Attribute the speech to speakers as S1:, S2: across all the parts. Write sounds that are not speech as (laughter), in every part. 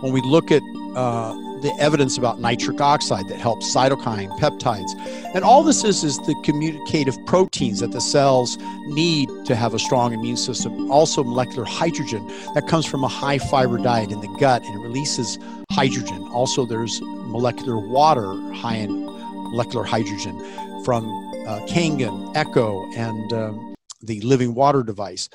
S1: when we look at uh, the evidence about nitric oxide that helps cytokine peptides. And all this is is the communicative proteins that the cells need to have a strong immune system. Also, molecular hydrogen that comes from a high fiber diet in the gut and it releases hydrogen. Also, there's molecular water high in molecular hydrogen from uh, Kangen, Echo, and um, the living water device.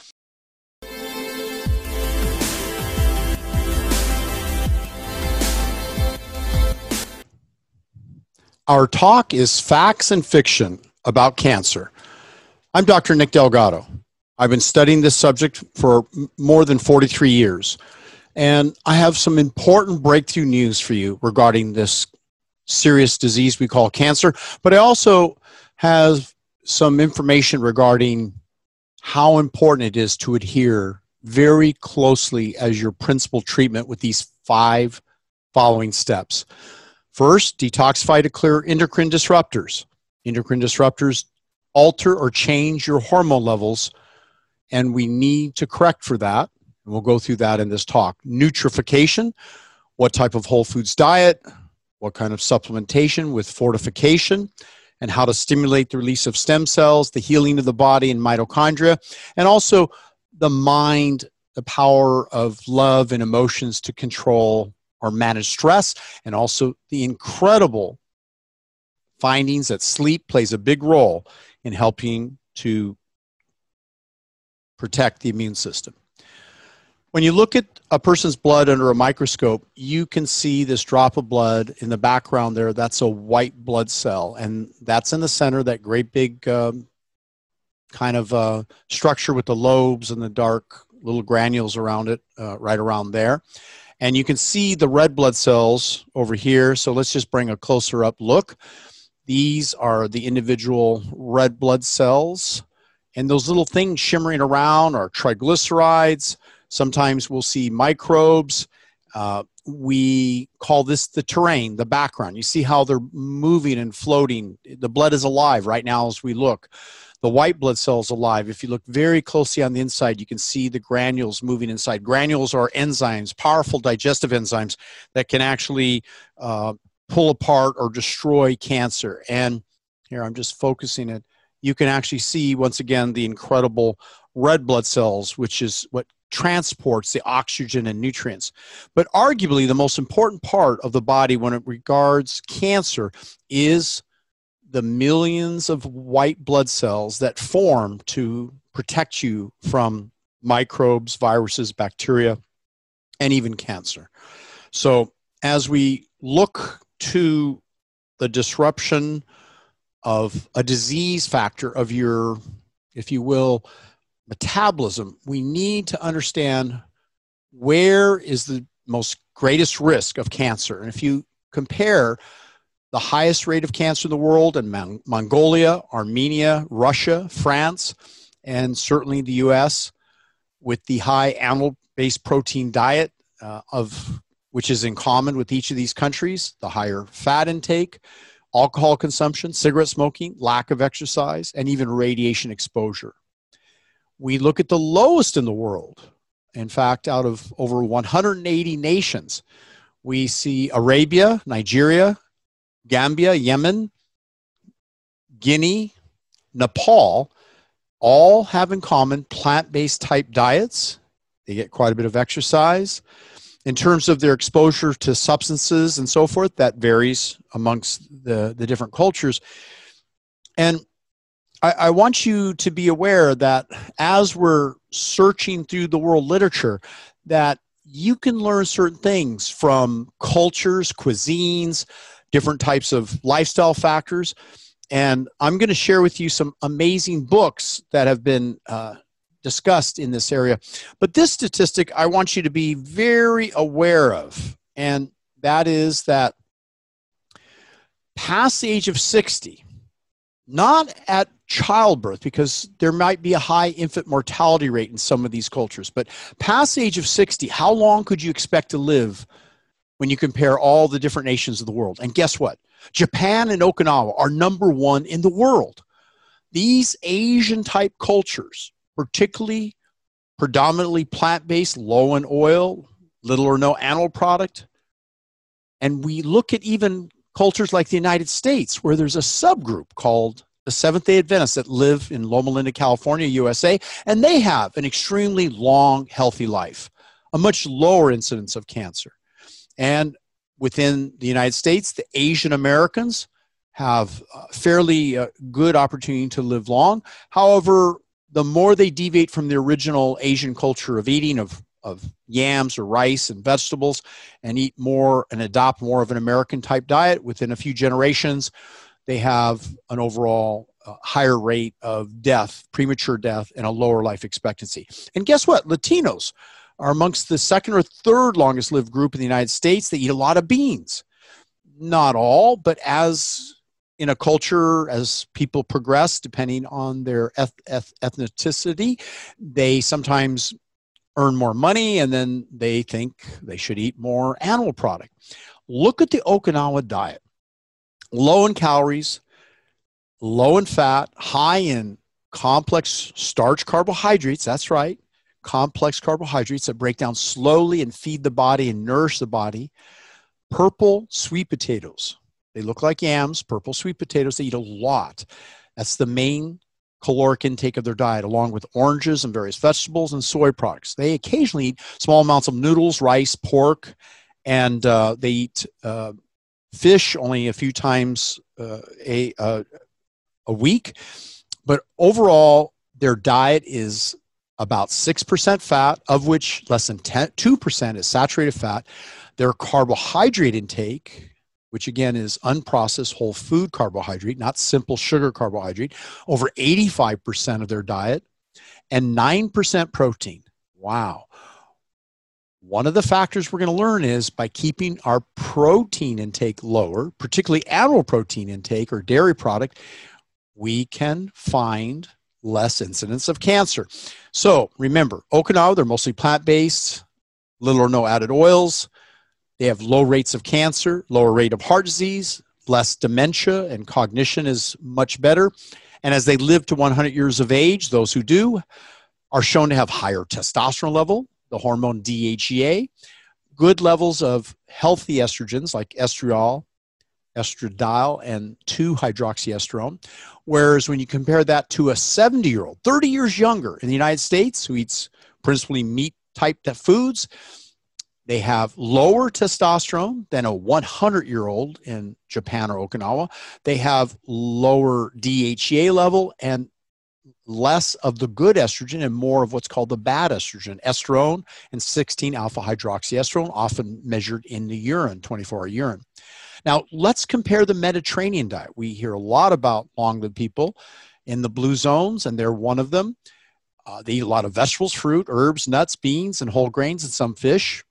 S1: Our talk is facts and fiction about cancer. I'm Dr. Nick Delgado. I've been studying this subject for more than 43 years, and I have some important breakthrough news for you regarding this serious disease we call cancer, but I also have some information regarding how important it is to adhere very closely as your principal treatment with these five following steps. First, detoxify to clear endocrine disruptors. Endocrine disruptors alter or change your hormone levels, and we need to correct for that. And we'll go through that in this talk. Nutrification, what type of whole foods diet, what kind of supplementation with fortification, and how to stimulate the release of stem cells, the healing of the body and mitochondria, and also the mind, the power of love and emotions to control or manage stress, and also the incredible findings that sleep plays a big role in helping to protect the immune system. When you look at a person's blood under a microscope, you can see this drop of blood in the background there. That's a white blood cell, and that's in the center, that great big um, kind of uh, structure with the lobes and the dark little granules around it, uh, right around there. And you can see the red blood cells over here. So let's just bring a closer up look. These are the individual red blood cells. And those little things shimmering around are triglycerides. Sometimes we'll see microbes. Uh, we call this the terrain, the background. You see how they're moving and floating. The blood is alive right now as we look the white blood cells alive. If you look very closely on the inside, you can see the granules moving inside. Granules are enzymes, powerful digestive enzymes that can actually uh, pull apart or destroy cancer. And here I'm just focusing it. You can actually see once again the incredible red blood cells, which is what transports the oxygen and nutrients. But arguably, the most important part of the body when it regards cancer is the millions of white blood cells that form to protect you from microbes, viruses, bacteria, and even cancer. So, as we look to the disruption of a disease factor of your, if you will, metabolism, we need to understand where is the most greatest risk of cancer. And if you compare the highest rate of cancer in the world in Mon- Mongolia, Armenia, Russia, France, and certainly the US, with the high animal based protein diet uh, of which is in common with each of these countries, the higher fat intake, alcohol consumption, cigarette smoking, lack of exercise, and even radiation exposure. We look at the lowest in the world. In fact, out of over 180 nations, we see Arabia, Nigeria, Gambia, Yemen, Guinea, Nepal all have in common plant based type diets. They get quite a bit of exercise. In terms of their exposure to substances and so forth, that varies amongst the, the different cultures. And I, I want you to be aware that as we're searching through the world literature, that you can learn certain things from cultures, cuisines, different types of lifestyle factors. And I'm going to share with you some amazing books that have been uh, discussed in this area. But this statistic I want you to be very aware of, and that is that past the age of 60, not at childbirth, because there might be a high infant mortality rate in some of these cultures, but past the age of 60, how long could you expect to live when you compare all the different nations of the world. And guess what? Japan and Okinawa are number one in the world. These Asian type cultures, particularly predominantly plant based, low in oil, little or no animal product. And we look at even cultures like the United States, where there's a subgroup called the Seventh day Adventists that live in Loma Linda, California, USA, and they have an extremely long, healthy life, a much lower incidence of cancer. And within the United States, the Asian Americans have fairly uh, good opportunity to live long. However, the more they deviate from the original Asian culture of eating of of yams or rice and vegetables and eat more and adopt more of an American type diet within a few generations, they have an overall uh, higher rate of death, premature death, and a lower life expectancy. And guess what? Latinos are amongst the second or third longest lived group in the United States. They eat a lot of beans. Not all, but as in a culture, as people progress, depending on their eth- eth- ethnicity, they sometimes earn more money and then they think they should eat more animal product. Look at the Okinawa diet low in calories, low in fat, high in complex starch carbohydrates. That's right complex carbohydrates that break down slowly and feed the body and nourish the body. Purple sweet potatoes. They look like yams, purple sweet potatoes. They eat a lot. That's the main caloric intake of their diet, along with oranges and various vegetables and soy products. They occasionally eat small amounts of noodles, rice, pork, and uh, they eat uh, fish only a few times uh, a, uh, a week. But overall, their diet is about 6% fat, of which less than 10, 2% is saturated fat. Their carbohydrate intake, which again is unprocessed whole food carbohydrate, not simple sugar carbohydrate, over 85% of their diet, and 9% protein. Wow. One of the factors we're going to learn is by keeping our protein intake lower, particularly animal protein intake or dairy product, we can find less incidence of cancer. So remember, Okinawa, they're mostly plant based, little or no added oils. They have low rates of cancer, lower rate of heart disease, less dementia, and cognition is much better. And as they live to 100 years of age, those who do are shown to have higher testosterone level, the hormone DHEA, good levels of healthy estrogens like estriol, estradiol, and 2 hydroxyestrone. Whereas when you compare that to a 70 year old, 30 years younger in the United States, who eats principally meat type foods, they have lower testosterone than a 100 year old in Japan or Okinawa. They have lower DHEA level and less of the good estrogen and more of what's called the bad estrogen, estrone and 16 alpha hydroxyestrone, often measured in the urine, 24 hour urine. Now, let's compare the Mediterranean diet. We hear a lot about long lived people in the blue zones, and they're one of them. Uh, they eat a lot of vegetables, fruit, herbs, nuts, beans, and whole grains, and some fish.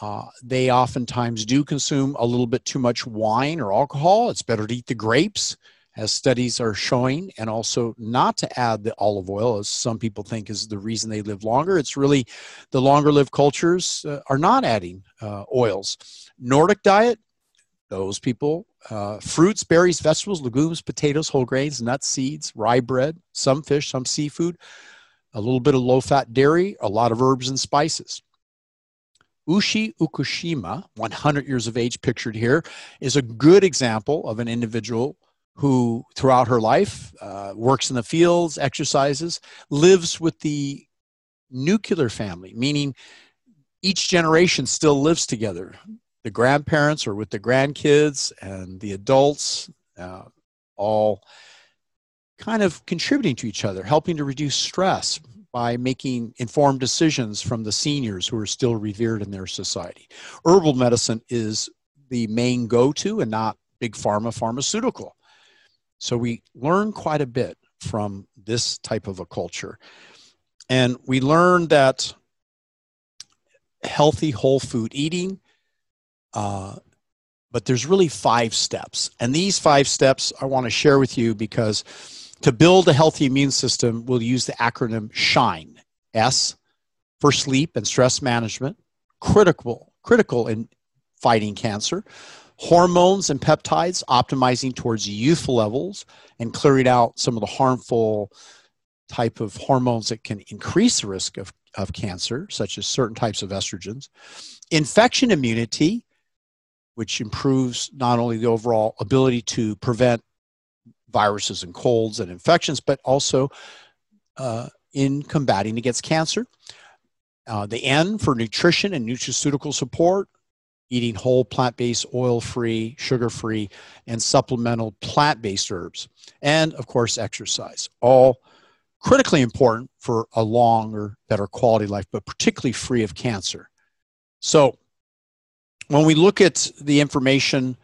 S1: Uh, they oftentimes do consume a little bit too much wine or alcohol. It's better to eat the grapes, as studies are showing, and also not to add the olive oil, as some people think is the reason they live longer. It's really the longer lived cultures uh, are not adding uh, oils. Nordic diet, those people uh, fruits, berries, vegetables, legumes, potatoes, whole grains, nuts, seeds, rye bread, some fish, some seafood, a little bit of low fat dairy, a lot of herbs and spices. Ushi Okushima, 100 years of age, pictured here, is a good example of an individual who, throughout her life, uh, works in the fields, exercises, lives with the nuclear family, meaning each generation still lives together the grandparents or with the grandkids and the adults, uh, all kind of contributing to each other, helping to reduce stress by making informed decisions from the seniors who are still revered in their society. Herbal medicine is the main go to and not big pharma pharmaceutical. So we learn quite a bit from this type of a culture. And we learn that healthy whole food eating uh, but there's really five steps. And these five steps I want to share with you because to build a healthy immune system, we'll use the acronym SHINE. S for sleep and stress management, critical, critical in fighting cancer. Hormones and peptides, optimizing towards youthful levels and clearing out some of the harmful type of hormones that can increase the risk of of cancer, such as certain types of estrogens, infection immunity, which improves not only the overall ability to prevent viruses and colds and infections, but also uh, in combating against cancer. Uh, the N for nutrition and nutraceutical support, eating whole plant based, oil free, sugar free, and supplemental plant based herbs. And of course, exercise. All critically important for a longer, better quality life, but particularly free of cancer. So, when we look at the information,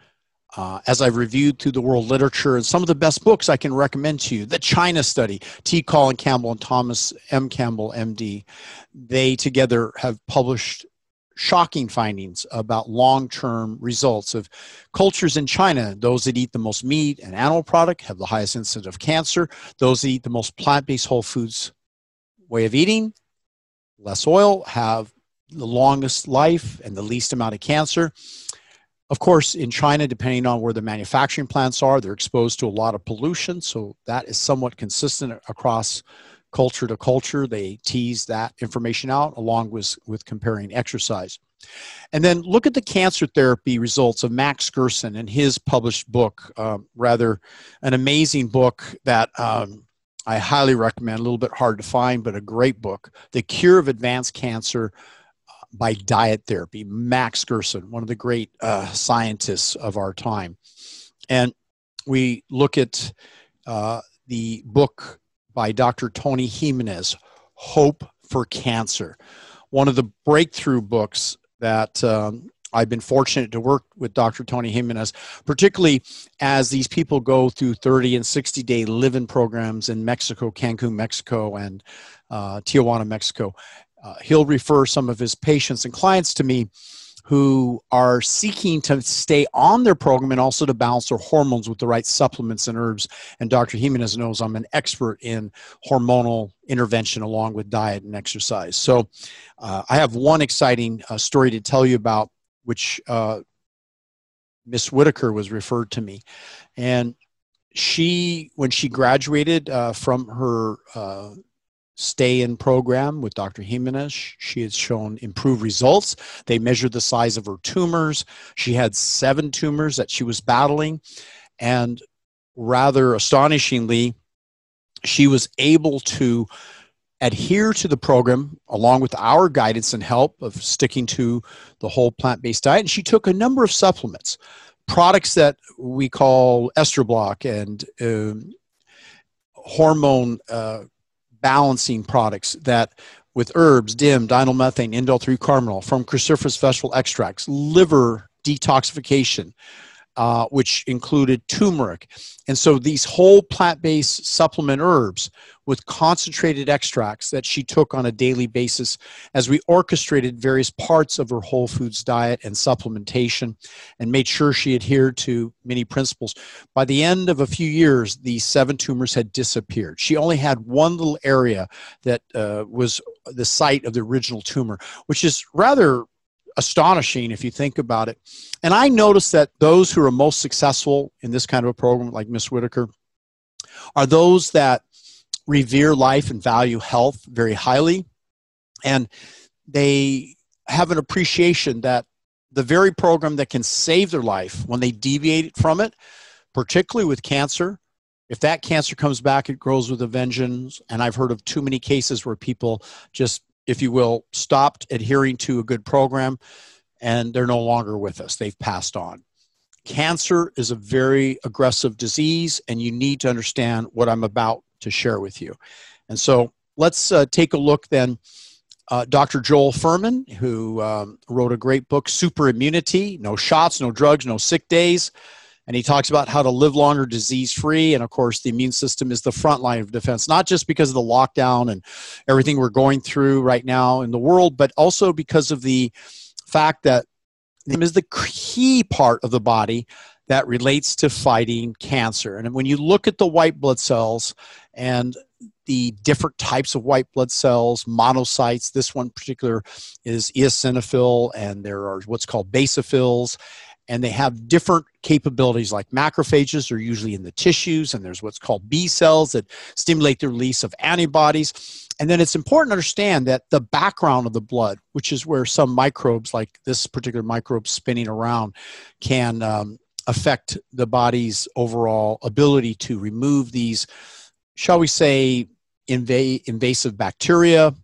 S1: uh, as I've reviewed through the world literature and some of the best books I can recommend to you, the China study, T. Colin Campbell and Thomas M. Campbell, MD, they together have published shocking findings about long-term results of cultures in China. Those that eat the most meat and animal product have the highest incidence of cancer. Those that eat the most plant-based whole foods way of eating, less oil, have the longest life and the least amount of cancer. Of course, in China, depending on where the manufacturing plants are, they're exposed to a lot of pollution. So that is somewhat consistent across culture to culture. They tease that information out along with, with comparing exercise. And then look at the cancer therapy results of Max Gerson and his published book, um, rather an amazing book that um, I highly recommend, a little bit hard to find, but a great book, The Cure of Advanced Cancer by Diet Therapy. Max Gerson, one of the great uh, scientists of our time. And we look at uh, the book by Dr. Tony Jimenez, Hope for Cancer. One of the breakthrough books that um, I've been fortunate to work with Dr. Tony Jimenez, particularly as these people go through 30 and 60 day live in programs in Mexico, Cancun, Mexico, and uh, Tijuana, Mexico. Uh, he'll refer some of his patients and clients to me who are seeking to stay on their program and also to balance their hormones with the right supplements and herbs. And Dr. Jimenez knows I'm an expert in hormonal intervention along with diet and exercise. So uh, I have one exciting uh, story to tell you about, which uh, Miss Whitaker was referred to me. And she, when she graduated uh, from her uh, stay in program with Dr. Jimenez. She has shown improved results. They measured the size of her tumors. She had seven tumors that she was battling. And rather astonishingly, she was able to adhere to the program along with our guidance and help of sticking to the whole plant based diet. And she took a number of supplements, products that we call Estroblock and uh, hormone. Uh, balancing products that with herbs, DIM, dinylmethane, indole 3 carbinol from cruciferous vegetable extracts, liver detoxification, uh, which included turmeric. And so these whole plant based supplement herbs with concentrated extracts that she took on a daily basis as we orchestrated various parts of her whole foods diet and supplementation and made sure she adhered to many principles. By the end of a few years, the seven tumors had disappeared. She only had one little area that uh, was the site of the original tumor, which is rather astonishing if you think about it. And I noticed that those who are most successful in this kind of a program, like Miss Whitaker, are those that revere life and value health very highly. And they have an appreciation that the very program that can save their life when they deviate from it, particularly with cancer, if that cancer comes back, it grows with a vengeance. And I've heard of too many cases where people just if you will, stopped adhering to a good program and they're no longer with us. They've passed on. Cancer is a very aggressive disease, and you need to understand what I'm about to share with you. And so let's uh, take a look then. Uh, Dr. Joel Fuhrman, who um, wrote a great book, Super Immunity No Shots, No Drugs, No Sick Days and he talks about how to live longer disease free and of course the immune system is the front line of defense not just because of the lockdown and everything we're going through right now in the world but also because of the fact that it is the key part of the body that relates to fighting cancer and when you look at the white blood cells and the different types of white blood cells, monocytes. This one particular is eosinophil, and there are what's called basophils and they have different capabilities like macrophages are usually in the tissues and there's what's called b cells that stimulate the release of antibodies. And then it's important to understand that the background of the blood which is where some microbes like this particular microbe spinning around can um, affect the body's overall ability to remove these shall we say inv- invasive bacteria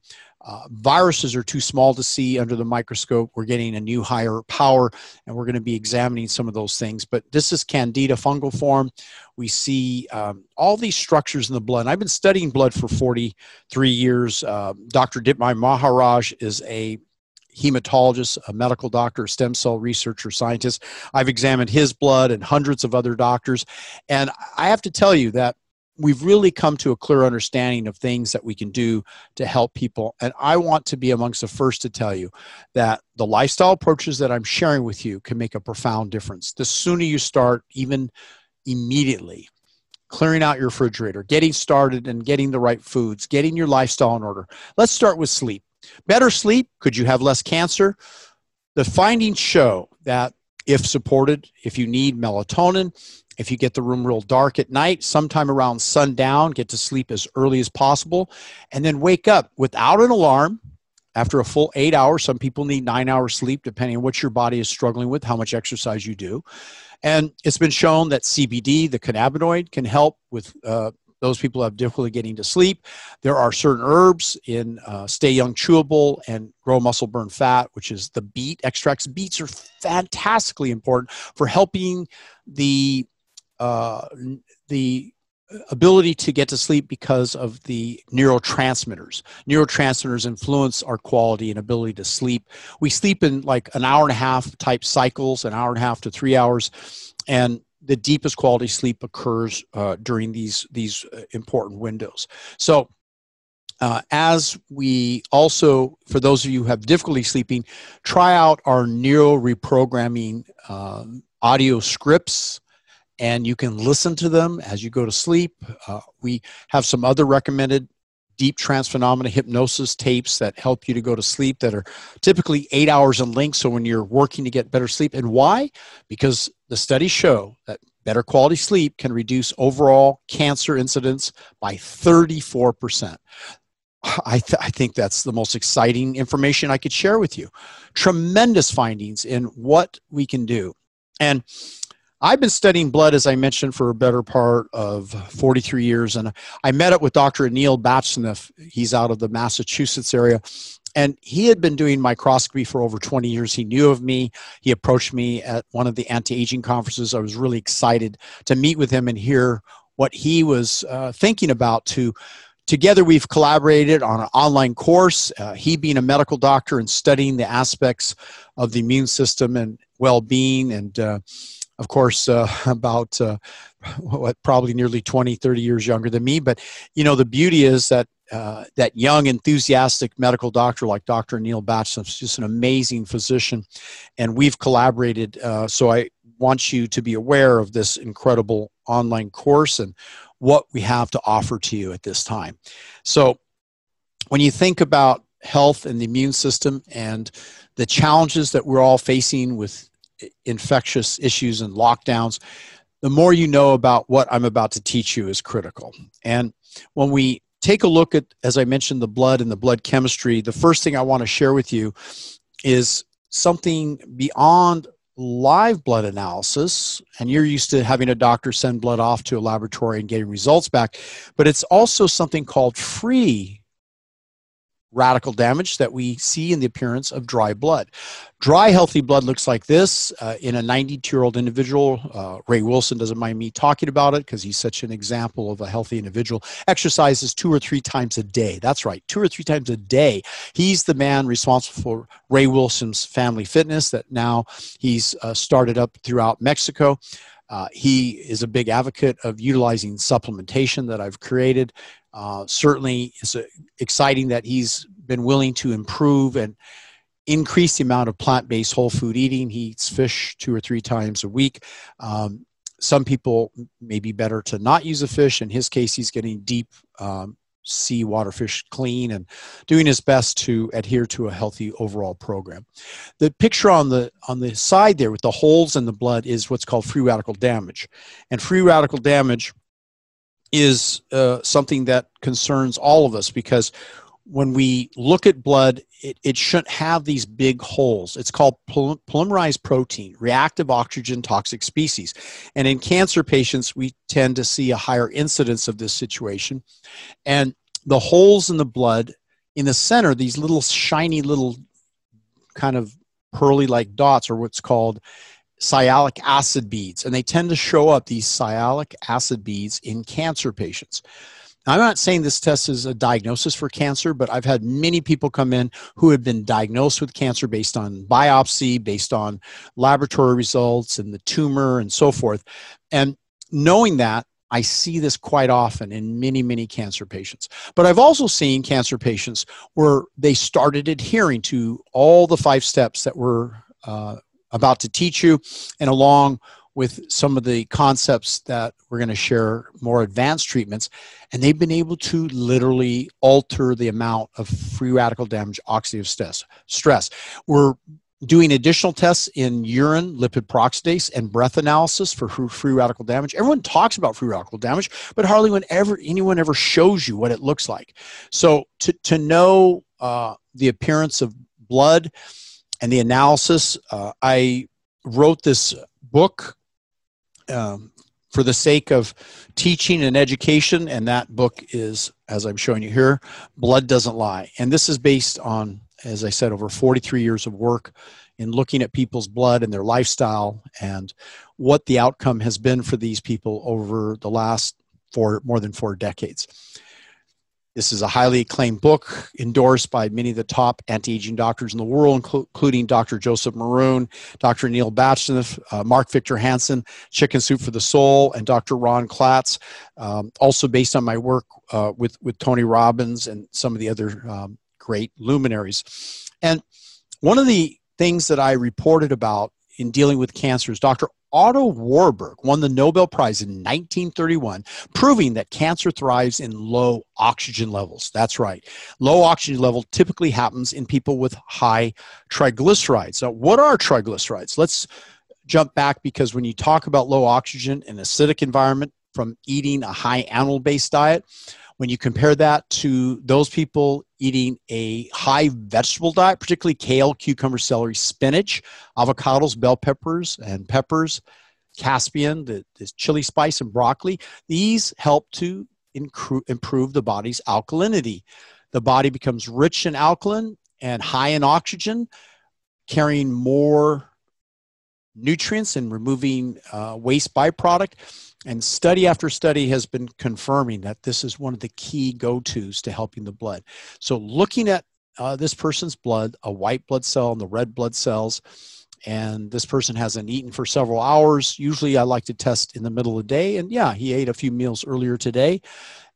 S1: uh, viruses are too small to see under the microscope. We're getting a new higher power, and we're going to be examining some of those things. But this is Candida fungal form. We see um, all these structures in the blood. And I've been studying blood for 43 years. Uh, Dr. Ditmai Maharaj is a hematologist, a medical doctor, a stem cell researcher, scientist. I've examined his blood and hundreds of other doctors. And I have to tell you that we've really come to a clear understanding of things that we can do to help people. And I want to be amongst the first to tell you that the lifestyle approaches that I'm sharing with you can make a profound difference. The sooner you start, even immediately, clearing out your refrigerator, getting started and getting the right foods, getting your lifestyle in order. Let's start with sleep. Better sleep, could you have less cancer? The findings show that if supported, if you need melatonin, if you get the room real dark at night, sometime around sundown, get to sleep as early as possible, and then wake up without an alarm after a full eight hours. Some people need nine hours sleep, depending on what your body is struggling with, how much exercise you do. And it's been shown that CBD, the cannabinoid, can help with uh, those people have difficulty getting to sleep. There are certain herbs in uh, Stay Young Chewable and Grow Muscle Burn Fat, which is the beet extracts. Beets are fantastically important for helping the uh, the ability to get to sleep because of the neurotransmitters. Neurotransmitters influence our quality and ability to sleep. We sleep in like an hour and a half type cycles, an hour and a half to three hours, and the deepest quality sleep occurs uh, during these these uh, important windows. So. Uh, as we also, for those of you who have difficulty sleeping, try out our neuro reprogramming um, audio scripts and you can listen to them as you go to sleep. Uh, we have some other recommended deep trance phenomena hypnosis tapes that help you to go to sleep that are typically eight hours in length. So when you're working to get better sleep, and why? Because the studies show that better quality sleep can reduce overall cancer incidence by 34%. I, th- I, think that's the most exciting information I could share with you. Tremendous findings in what we can do. And I've been studying blood, as I mentioned, for a better part of 43 years. And I met up with Dr. Neil Bhatsnev. He's out of the Massachusetts area. And he had been doing microscopy for over 20 years. He knew of me. He approached me at one of the anti aging conferences. I was really excited to meet with him and hear what he was uh, thinking about to together we've collaborated on an online course uh, he being a medical doctor and studying the aspects of the immune system and well-being and uh, of course, uh, (laughs) about uh, what probably nearly 20, 30 years younger than me. But you know, the beauty is that uh, that young, enthusiastic medical doctor like Dr. Neil Batch is just an amazing physician, and we've collaborated. Uh, so I want you to be aware of this incredible online course and what we have to offer to you at this time. So when you think about health and the immune system and the challenges that we're all facing with infectious issues and lockdowns, the more you know about what I'm about to teach you is critical. And when we take a look at, as I mentioned, the blood and the blood chemistry, the first thing I want to share with you is something beyond live blood analysis and you're used to having a doctor send blood off to a laboratory and getting results back but it's also something called free radical damage that we see in the appearance of dry blood. Dry, healthy blood looks like this uh, in a 92 year old individual. Uh, Ray Wilson doesn't mind me talking about it because he's such an example of a healthy individual. Exercises two or three times a day. That's right, two or three times a day. He's the man responsible for Ray Wilson's family fitness that now he's uh, started up throughout Mexico. Uh, he is a big advocate of utilizing supplementation that I've created. Uh, certainly, it's exciting that he's been willing to improve and increase the amount of plant-based whole food eating. He eats fish two or three times a week. Um, some people may be better to not use a fish. In his case, he's getting deep um, seawater fish clean and doing his best to adhere to a healthy overall program. The picture on the on the side there with the holes in the blood is what's called free radical damage, and free radical damage is uh, something that concerns all of us because when we look at blood, it, it shouldn't have these big holes. It's called polymerized protein, reactive oxygen toxic species. And in cancer patients, we tend to see a higher incidence of this situation. And the holes in the blood in the center, these little shiny little kind of pearly like dots are what's called sialic acid beads. And they tend to show up these sialic acid beads in cancer patients. I'm not saying this test is a diagnosis for cancer, but I've had many people come in who have been diagnosed with cancer based on biopsy, based on laboratory results and the tumor and so forth. And knowing that, I see this quite often in many, many cancer patients. But I've also seen cancer patients where they started adhering to all the five steps that we're uh, about to teach you, and along with some of the concepts that we're going to share more advanced treatments and they've been able to literally alter the amount of free radical damage oxidative stress stress. We're doing additional tests in urine lipid peroxidase and breath analysis for free radical damage. Everyone talks about free radical damage but hardly whenever anyone ever shows you what it looks like. So to, to know uh, the appearance of blood and the analysis uh, i wrote this book um, for the sake of teaching and education, and that book is, as I'm showing you here, Blood Doesn't Lie. And this is based on, as I said, over 43 years of work in looking at people's blood and their lifestyle and what the outcome has been for these people over the last four, more than four decades. This is a highly acclaimed book endorsed by many of the top anti aging doctors in the world, including Dr. Joseph Maroon, Dr. Neil Batchnov, uh, Mark Victor Hansen, Chicken Soup for the Soul, and Dr. Ron Klatz. Um, also, based on my work uh, with, with Tony Robbins and some of the other um, great luminaries. And one of the things that I reported about in dealing with cancer is Dr. Otto Warburg won the Nobel Prize in 1931, proving that cancer thrives in low oxygen levels. That's right. Low oxygen level typically happens in people with high triglycerides. Now, what are triglycerides? Let's jump back because when you talk about low oxygen in acidic environment from eating a high animal based diet, when you compare that to those people eating a high vegetable diet, particularly kale, cucumber, celery, spinach, avocados, bell peppers, and peppers, Caspian, the, the chili spice, and broccoli, these help to improve the body's alkalinity. The body becomes rich in alkaline and high in oxygen, carrying more nutrients and removing uh, waste byproduct. And study after study has been confirming that this is one of the key go tos to helping the blood. So, looking at uh, this person's blood, a white blood cell and the red blood cells, and this person hasn't eaten for several hours. Usually, I like to test in the middle of the day. And yeah, he ate a few meals earlier today.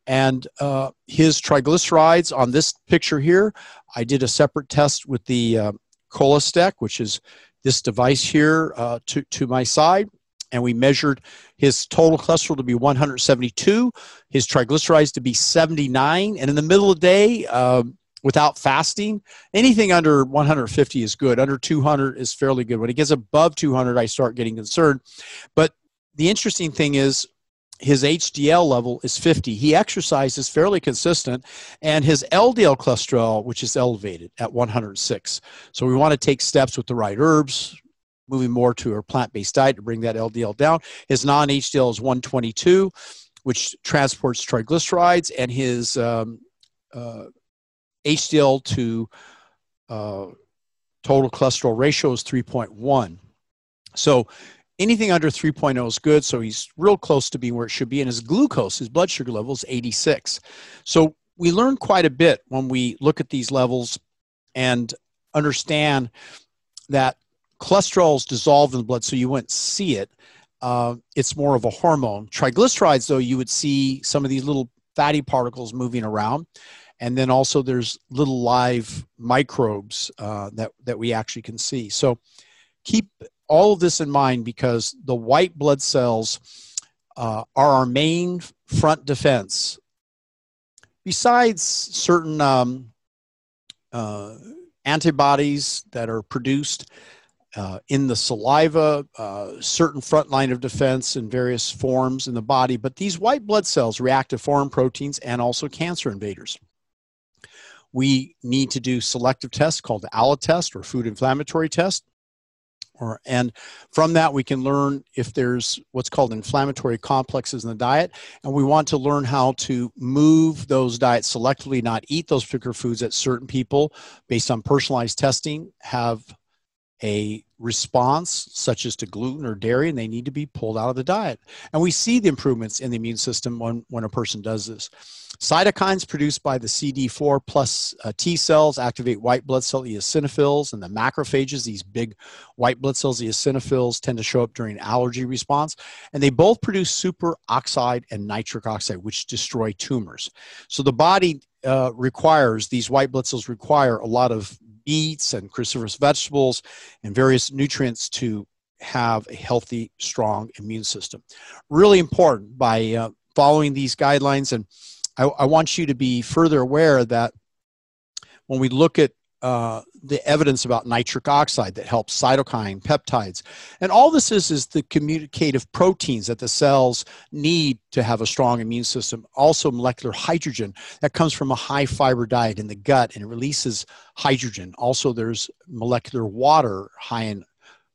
S1: And uh, his triglycerides on this picture here, I did a separate test with the uh, Cholestech, which is this device here uh, to, to my side and we measured his total cholesterol to be 172, his triglycerides to be 79, and in the middle of the day, um, without fasting, anything under 150 is good. Under 200 is fairly good. When it gets above 200, I start getting concerned. But the interesting thing is, his HDL level is 50. He exercises fairly consistent, and his LDL cholesterol, which is elevated at 106. So we want to take steps with the right herbs, moving more to a plant-based diet to bring that LDL down. His non-HDL is 122, which transports triglycerides, and his um, uh, HDL to uh, total cholesterol ratio is 3.1. So anything under 3.0 is good. So he's real close to being where it should be. And his glucose, his blood sugar level is 86. So we learn quite a bit when we look at these levels and understand that cholesterol is dissolved in the blood, so you wouldn't see it. Uh, it's more of a hormone. Triglycerides, though, you would see some of these little fatty particles moving around. And then also there's little live microbes uh, that, that we actually can see. So keep all of this in mind because the white blood cells uh, are our main front defense besides certain um, uh, antibodies that are produced uh, in the saliva, uh, certain front line of defense in various forms in the body, but these white blood cells react to foreign proteins and also cancer invaders. We need to do selective tests called the ALA test or food inflammatory test. Or, and from that, we can learn if there's what's called inflammatory complexes in the diet. And we want to learn how to move those diets selectively, not eat those particular foods that certain people, based on personalized testing, have a response such as to gluten or dairy and they need to be pulled out of the diet. And we see the improvements in the immune system when, when a person does this. Cytokines produced by the cd4 plus uh, t cells activate white blood cell eosinophils and the macrophages. These big white blood cells eosinophils tend to show up during allergy response. And they both produce superoxide and nitric oxide which destroy tumors. So the body uh, requires these white blood cells require a lot of beets and cruciferous vegetables and various nutrients to have a healthy, strong immune system. Really important by uh, following these guidelines. And I, I, want you to be further aware that when we look at uh, the evidence about nitric oxide that helps cytokine peptides. And all this is is the communicative proteins that the cells need to have a strong immune system. Also molecular hydrogen that comes from a high fiber diet in the gut and it releases hydrogen. Also there's molecular water high in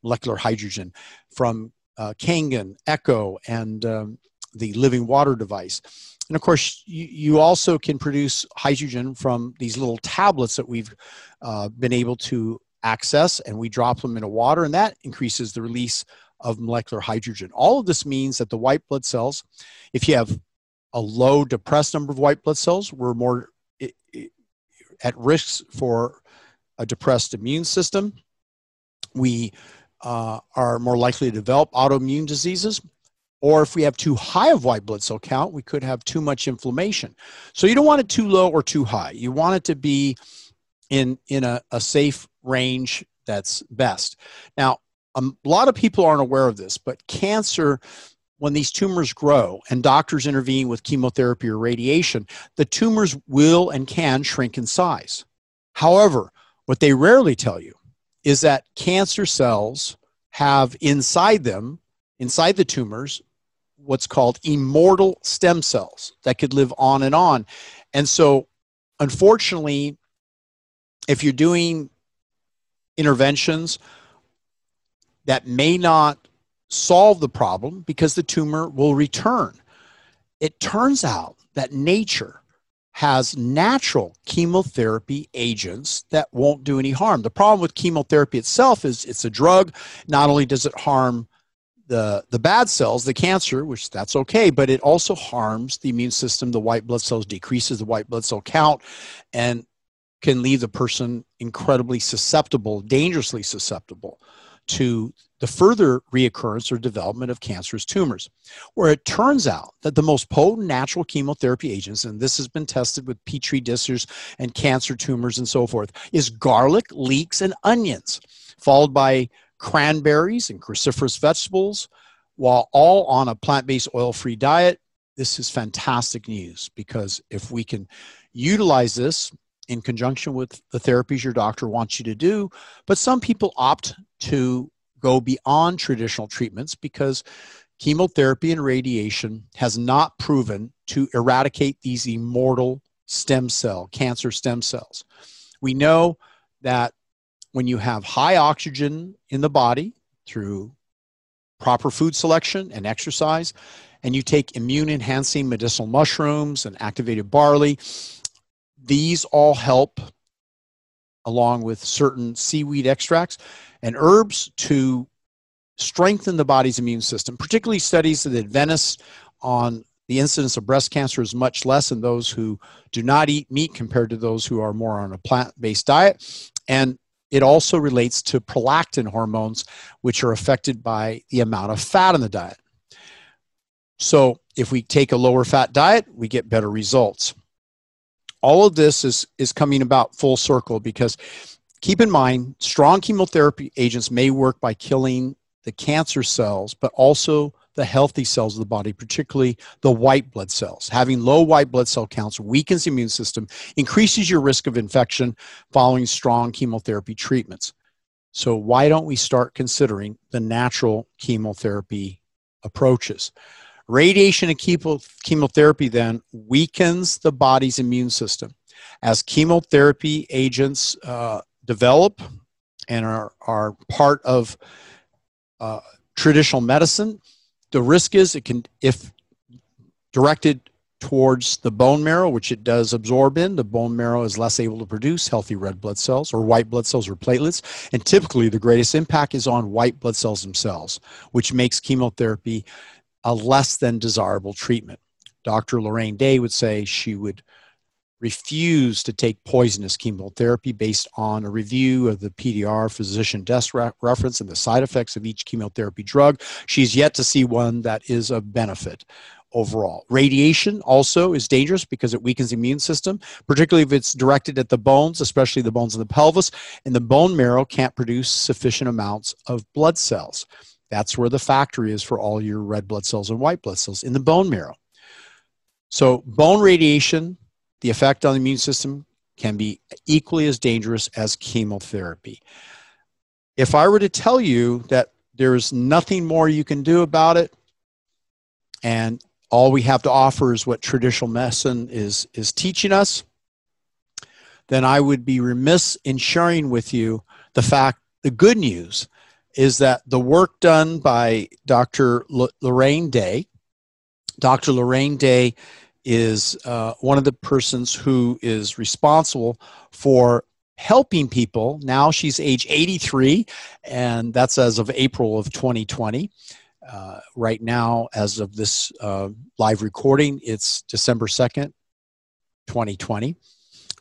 S1: molecular hydrogen from uh, Kangen, Echo, and um, the living water device. And of course, you, you also can produce hydrogen from these little tablets that we've uh, been able to access, and we drop them into water, and that increases the release of molecular hydrogen. All of this means that the white blood cells, if you have a low depressed number of white blood cells, we're more at risk for a depressed immune system. We uh, are more likely to develop autoimmune diseases. Or if we have too high of white blood cell count, we could have too much inflammation. So you don't want it too low or too high. You want it to be in, in a, a safe range that's best. Now, a lot of people aren't aware of this, but cancer, when these tumors grow and doctors intervene with chemotherapy or radiation, the tumors will and can shrink in size. However, what they rarely tell you is that cancer cells have inside them inside the tumors what's called immortal stem cells that could live on and on. And so, unfortunately, if you're doing interventions that may not solve the problem because the tumor will return, it turns out that nature has natural chemotherapy agents that won't do any harm. The problem with chemotherapy itself is it's a drug. Not only does it harm the the bad cells, the cancer, which that's okay, but it also harms the immune system. The white blood cells decreases the white blood cell count, and can leave the person incredibly susceptible, dangerously susceptible to the further reoccurrence or development of cancerous tumors. Where it turns out that the most potent natural chemotherapy agents, and this has been tested with petri dishes and cancer tumors and so forth, is garlic, leeks, and onions, followed by cranberries and cruciferous vegetables, while all on a plant based oil free diet. This is fantastic news because if we can utilize this in conjunction with the therapies your doctor wants you to do, but some people opt to go beyond traditional treatments because chemotherapy and radiation has not proven to eradicate these immortal stem cell, cancer stem cells. We know that when you have high oxygen in the body through proper food selection and exercise, and you take immune enhancing medicinal mushrooms and activated barley, these all help along with certain seaweed extracts and herbs to strengthen the body's immune system, particularly studies that adventists on the incidence of breast cancer is much less in those who do not eat meat compared to those who are more on a plant-based diet. And it also relates to prolactin hormones, which are affected by the amount of fat in the diet. So, if we take a lower fat diet, we get better results. All of this is, is coming about full circle because keep in mind, strong chemotherapy agents may work by killing the cancer cells, but also the healthy cells of the body, particularly the white blood cells. Having low white blood cell counts weakens the immune system, increases your risk of infection following strong chemotherapy treatments. So, why don't we start considering the natural chemotherapy approaches? Radiation and chemotherapy then weakens the body's immune system. As chemotherapy agents uh, develop and are, are part of uh, traditional medicine, the risk is it can, if directed towards the bone marrow, which it does absorb in, the bone marrow is less able to produce healthy red blood cells or white blood cells or platelets. And typically, the greatest impact is on white blood cells themselves, which makes chemotherapy a less than desirable treatment. Dr. Lorraine Day would say she would refuse to take poisonous chemotherapy based on a review of the PDR physician desk re- reference and the side effects of each chemotherapy drug. She's yet to see one that is of benefit overall. Radiation also is dangerous because it weakens the immune system, particularly if it's directed at the bones, especially the bones of the pelvis, and the bone marrow can't produce sufficient amounts of blood cells. That's where the factory is for all your red blood cells and white blood cells in the bone marrow. So, bone radiation, the effect on the immune system can be equally as dangerous as chemotherapy. If I were to tell you that there's nothing more you can do about it, and all we have to offer is what traditional medicine is, is teaching us, then I would be remiss in sharing with you the fact, the good news is that the work done by Dr. L- Lorraine Day, Dr. Lorraine Day is uh, one of the persons who is responsible for helping people. Now she's age 83, and that's as of April of 2020. Uh, right now, as of this uh, live recording, it's December 2nd, 2020.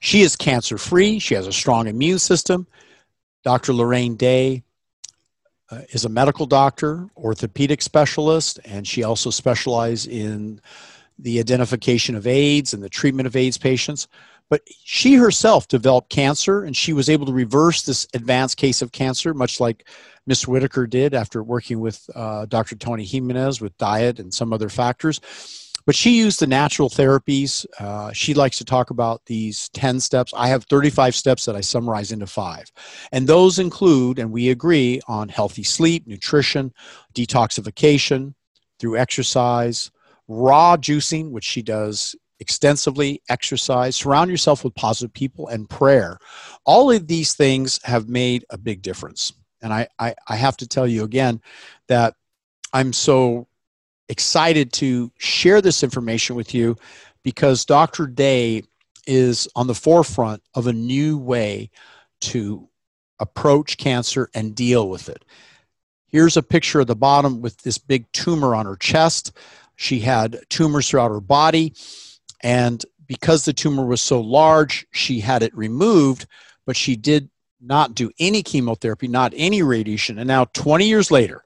S1: She is cancer free. She has a strong immune system. Dr. Lorraine Day uh, is a medical doctor, orthopedic specialist, and she also specializes in the identification of AIDS and the treatment of AIDS patients. But she herself developed cancer, and she was able to reverse this advanced case of cancer, much like Miss Whitaker did after working with uh, Dr. Tony Jimenez with diet and some other factors. But she used the natural therapies. Uh, she likes to talk about these 10 steps. I have 35 steps that I summarize into five. And those include, and we agree on healthy sleep, nutrition, detoxification through exercise, raw juicing, which she does extensively, exercise, surround yourself with positive people, and prayer. All of these things have made a big difference. And I, I, I have to tell you again that I'm so excited to share this information with you because Dr. Day is on the forefront of a new way to approach cancer and deal with it. Here's a picture at the bottom with this big tumor on her chest. She had tumors throughout her body, and because the tumor was so large, she had it removed, but she did not do any chemotherapy, not any radiation. And now, 20 years later,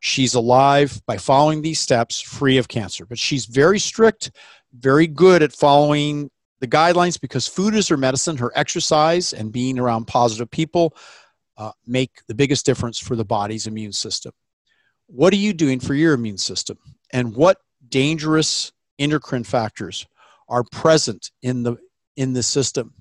S1: she's alive by following these steps free of cancer. But she's very strict, very good at following the guidelines because food is her medicine, her exercise, and being around positive people uh, make the biggest difference for the body's immune system. What are you doing for your immune system? And what dangerous endocrine factors are present in the in the system?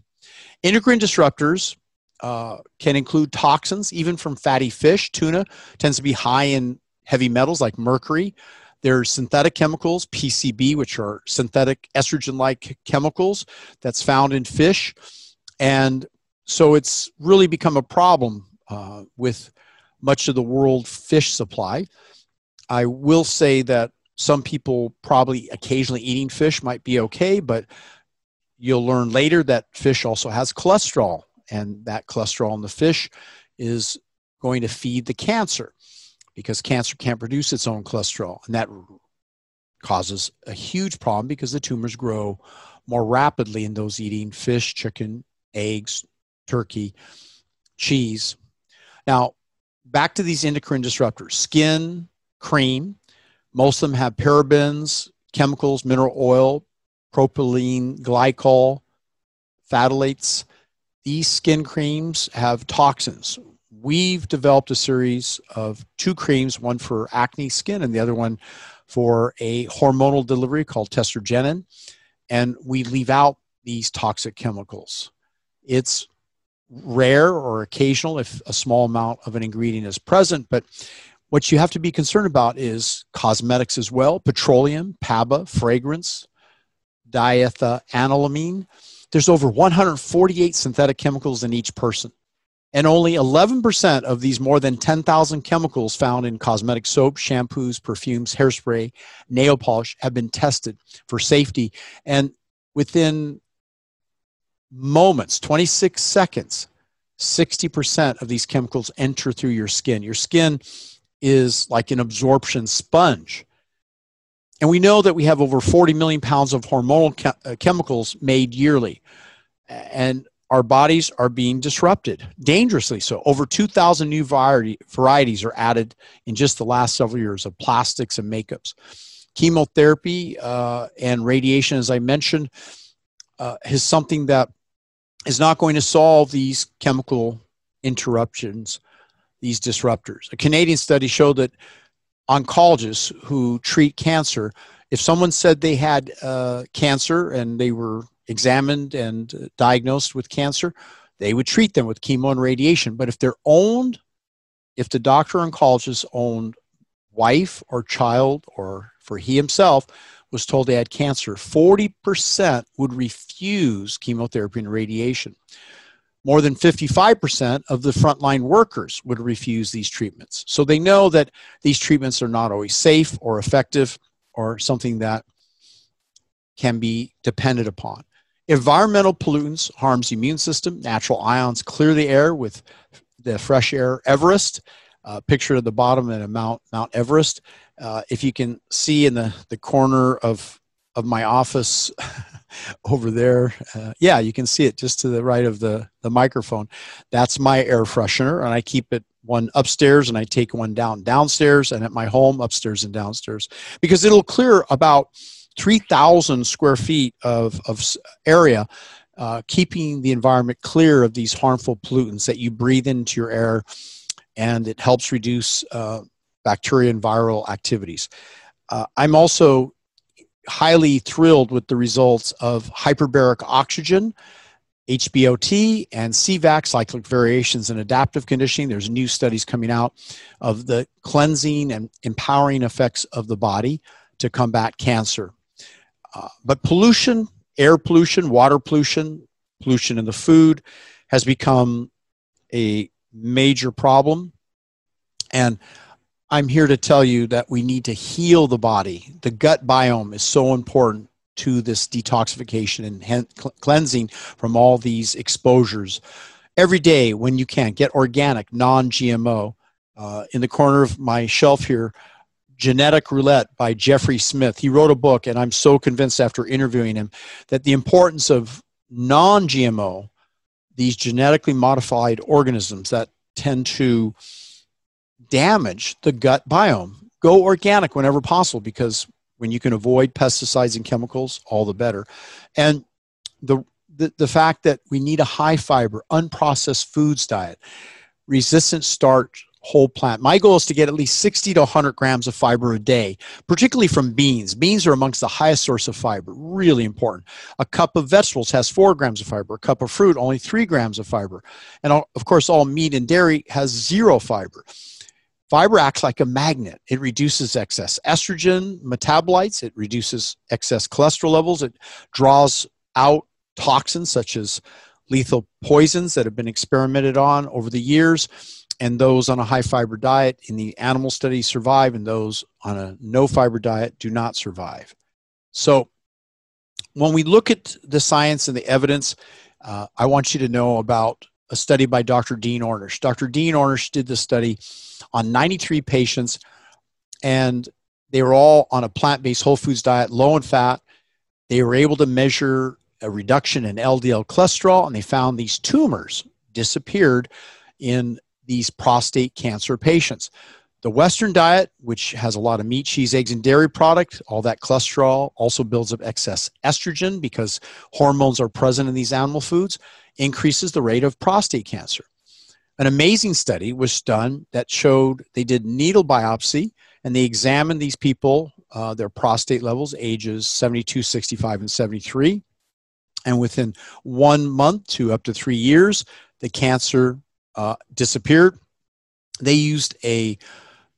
S1: Endocrine disruptors uh, can include toxins, even from fatty fish. Tuna tends to be high in heavy metals like mercury. There's synthetic chemicals, PCB, which are synthetic estrogen like chemicals that's found in fish. And so it's really become a problem uh, with much of the world fish supply. I will say that some people probably occasionally eating fish might be okay, but you'll learn later that fish also has cholesterol, and that cholesterol in the fish is going to feed the cancer because cancer can't produce its own cholesterol. And that causes a huge problem because the tumors grow more rapidly in those eating fish, chicken, eggs, turkey, cheese. Now, back to these endocrine disruptors skin, cream. Most of them have parabens, chemicals, mineral oil, propylene glycol, phthalates. These skin creams have toxins, we've developed a series of two creams, one for acne skin and the other one for a hormonal delivery called testosterone. And we leave out these toxic chemicals. It's rare or occasional if a small amount of an ingredient is present, but what you have to be concerned about is cosmetics as well, petroleum, PABA, fragrance, diethylanilamine. There's over 148 synthetic chemicals in each person. And only 11% of these more than 10,000 chemicals found in cosmetic soap, shampoos, perfumes, hairspray, nail polish have been tested for safety. And within moments, 26 seconds, 60% of these chemicals enter through your skin. Your skin is like an absorption sponge. And we know that we have over 40 million pounds of hormonal uh, chemicals made yearly. And our bodies are being disrupted dangerously so over 2000 new variety, varieties are added in just the last several years of plastics and makeups chemotherapy uh, and radiation as i mentioned uh, is something that is not going to solve these chemical interruptions these disruptors a canadian study showed that oncologists who treat cancer if someone said they had uh, cancer and they were examined and diagnosed with cancer, they would treat them with chemo and radiation. But if they're owned, if the doctor oncologist owned wife or child, or for he himself was told they had cancer, 40% would refuse chemotherapy and radiation. More than 55% of the frontline workers would refuse these treatments. So they know that these treatments are not always safe or effective or something that can be depended upon. Environmental pollutants harms the immune system. Natural ions clear the air with the fresh air Everest. Uh, picture at the bottom at Mount Mount Everest. Uh, if you can see in the, the corner of of my office (laughs) (laughs) over there, uh, yeah, you can see it just to the right of the the microphone. That's my air freshener, and I keep it one upstairs and I take one down downstairs, and at my home upstairs and downstairs because it'll clear about 3,000 square feet of, of area, uh, keeping the environment clear of these harmful pollutants that you breathe into your air, and it helps reduce uh, bacteria and viral activities. Uh, I'm also highly thrilled with the results of hyperbaric oxygen, HBOT, and CVAC, cyclic variations in adaptive conditioning. There's new studies coming out of the cleansing and empowering effects of the body to combat cancer. Uh, but pollution, air pollution, water pollution, pollution in the food has become a major problem. And I'm here to tell you that we need to heal the body. The gut biome is so important to this detoxification and cleansing from all these exposures. Every day, when you can, get organic, non GMO. Uh, in the corner of my shelf here, Genetic Roulette by Jeffrey Smith. He wrote a book, and I'm so convinced after interviewing him that the importance of non GMO, these genetically modified organisms that tend to damage the gut biome. Go organic whenever possible because when you can avoid pesticides and chemicals, all the better. And the, the, the fact that we need a high fiber, unprocessed foods diet, resistant starch whole plant. My goal is to get at least 60 to 100 grams of fiber a day, particularly from beans. Beans are amongst the highest source of fiber, really important. A cup of vegetables has four grams of fiber, a cup of fruit, only three grams of fiber. And of course, all meat and dairy has zero fiber. Fiber acts like a magnet. It reduces excess estrogen metabolites, it reduces excess cholesterol levels, it draws out toxins such as lethal poisons that have been experimented on over the years and those on a high fiber diet in the animal study survive, and those on a no fiber diet do not survive. So, when we look at the science and the evidence, uh, I want you to know about a study by Dr. Dean Ornish. Dr. Dean Ornish did the study on 93 patients, and they were all on a plant based whole foods diet, low in fat. They were able to measure a reduction in LDL cholesterol, and they found these tumors disappeared in these prostate cancer patients. The Western diet, which has a lot of meat, cheese, eggs, and dairy product, all that cholesterol also builds up excess estrogen because hormones are present in these animal foods, increases the rate of prostate cancer. An amazing study was done that showed they did needle biopsy and they examined these people, uh, their prostate levels, ages 72, 65, and 73. And within one month to up to three years, the cancer uh, disappeared. They used a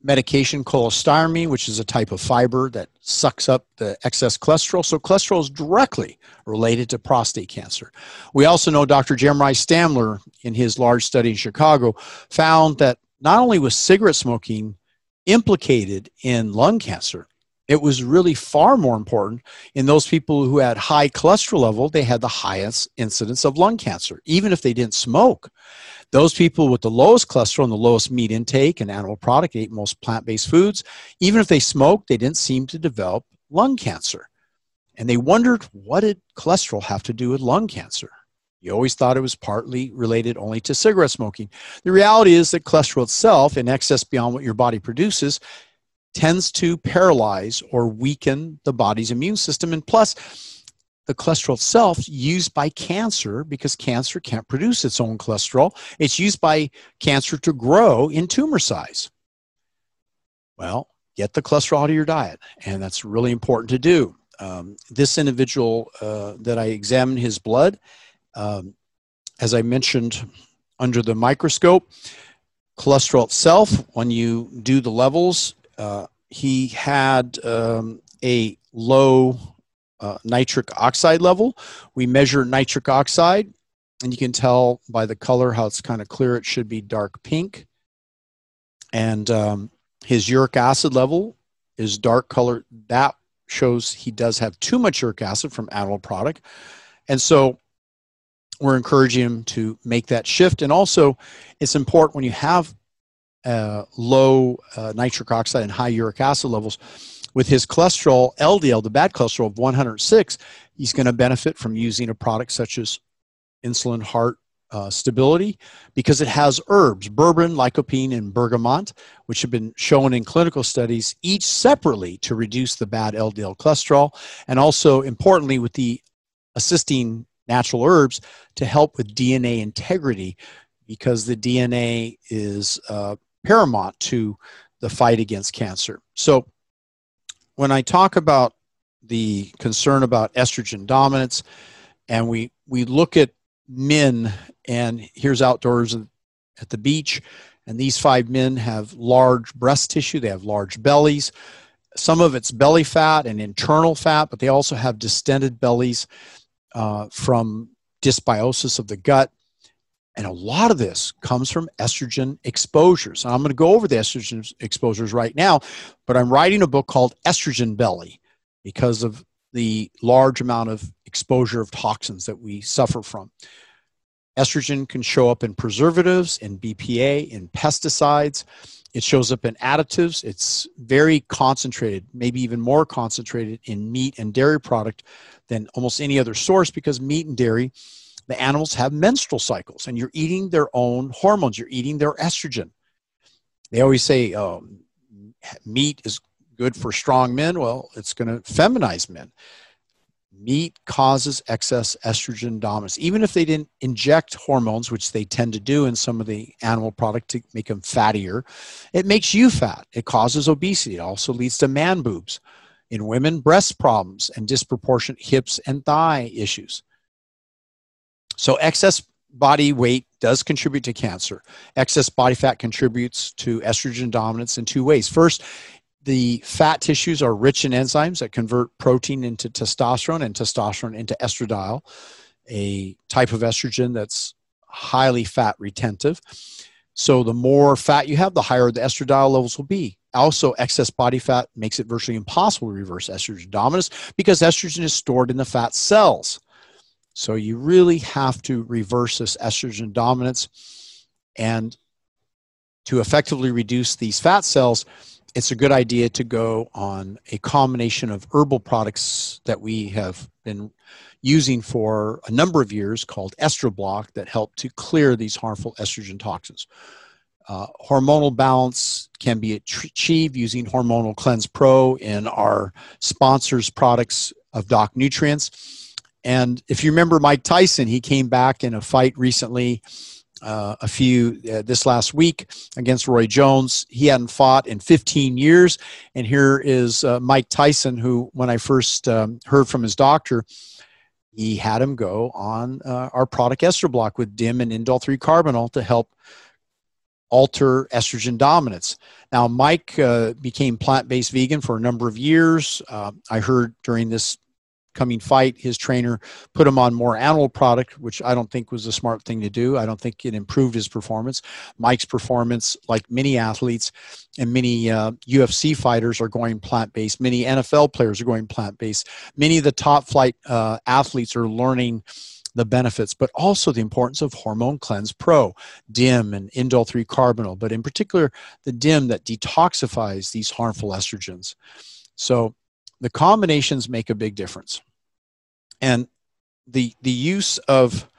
S1: medication cholestyramine, which is a type of fiber that sucks up the excess cholesterol. So cholesterol is directly related to prostate cancer. We also know Dr. Jeremiah Stamler, in his large study in Chicago, found that not only was cigarette smoking implicated in lung cancer, it was really far more important in those people who had high cholesterol level, they had the highest incidence of lung cancer, even if they didn't smoke. Those people with the lowest cholesterol and the lowest meat intake and animal product ate most plant based foods. Even if they smoked, they didn't seem to develop lung cancer. And they wondered what did cholesterol have to do with lung cancer? You always thought it was partly related only to cigarette smoking. The reality is that cholesterol itself, in excess beyond what your body produces, tends to paralyze or weaken the body's immune system. And plus, the cholesterol itself used by cancer because cancer can't produce its own cholesterol. It's used by cancer to grow in tumor size. Well, get the cholesterol out of your diet, and that's really important to do. Um, this individual uh, that I examined his blood, um, as I mentioned under the microscope, cholesterol itself, when you do the levels, uh, he had um, a low uh, nitric oxide level. We measure nitric oxide, and you can tell by the color how it's kind of clear. It should be dark pink. And um, his uric acid level is dark color. That shows he does have too much uric acid from animal product. And so we're encouraging him to make that shift. And also, it's important when you have uh, low uh, nitric oxide and high uric acid levels with his cholesterol, LDL, the bad cholesterol of 106, he's going to benefit from using a product such as insulin heart uh, stability because it has herbs, berberine, lycopene, and bergamot, which have been shown in clinical studies, each separately to reduce the bad LDL cholesterol, and also importantly with the assisting natural herbs to help with DNA integrity because the DNA is uh, paramount to the fight against cancer. So when I talk about the concern about estrogen dominance, and we we look at men, and here's outdoors at the beach, and these five men have large breast tissue, they have large bellies. Some of it's belly fat and internal fat, but they also have distended bellies uh, from dysbiosis of the gut. And a lot of this comes from estrogen exposures. And I'm going to go over the estrogen exposures right now, but I'm writing a book called Estrogen Belly because of the large amount of exposure of toxins that we suffer from. Estrogen can show up in preservatives, in BPA, in pesticides. It shows up in additives. It's very concentrated, maybe even more concentrated in meat and dairy product than almost any other source because meat and dairy the animals have menstrual cycles and you're eating their own hormones. You're eating their estrogen. They always say oh, meat is good for strong men. Well it's going to feminize men. Meat causes excess estrogen dominance. Even if they didn't inject hormones which they tend to do in some of the animal product to make them fattier it makes you fat. It causes obesity. It also leads to man boobs in women breast problems and disproportionate hips and thigh issues so excess body weight does contribute to cancer. Excess body fat contributes to estrogen dominance in two ways. First, the fat tissues are rich in enzymes that convert protein into testosterone and testosterone into estradiol, a type of estrogen that's highly fat retentive. So the more fat you have, the higher the estradiol levels will be. Also, excess body fat makes it virtually impossible to reverse estrogen dominance because estrogen is stored in the fat cells. So you really have to reverse this estrogen dominance. And to effectively reduce these fat cells, it's a good idea to go on a combination of herbal products that we have been using for a number of years called Estroblock that help to clear these harmful estrogen toxins. Uh, hormonal balance can be achieved using Hormonal Cleanse Pro in our sponsors' products of Doc Nutrients. And if you remember Mike Tyson, he came back in a fight recently uh, a few uh, this last week against Roy Jones. He hadn't fought in 15 years. And here is uh, Mike Tyson, who, when I first um, heard from his doctor, he had him go on uh, our product Estroblock with DIM and Indole 3 Carbinol to help alter estrogen dominance. Now, Mike uh, became plant based vegan for a number of years. Uh, I heard during this coming fight, his trainer put him on more animal product, which I don't think was a smart thing to do. I don't think it improved his performance. Mike's performance, like many athletes and many uh, UFC fighters, are going plant based. Many NFL players are going plant based. Many of the top flight uh, athletes are learning the benefits, but also the importance of Hormone Cleanse Pro, DIM, and Indole 3 Carbinol, but in particular, the DIM that detoxifies these harmful estrogens. So the combinations make a big difference. And the, the use of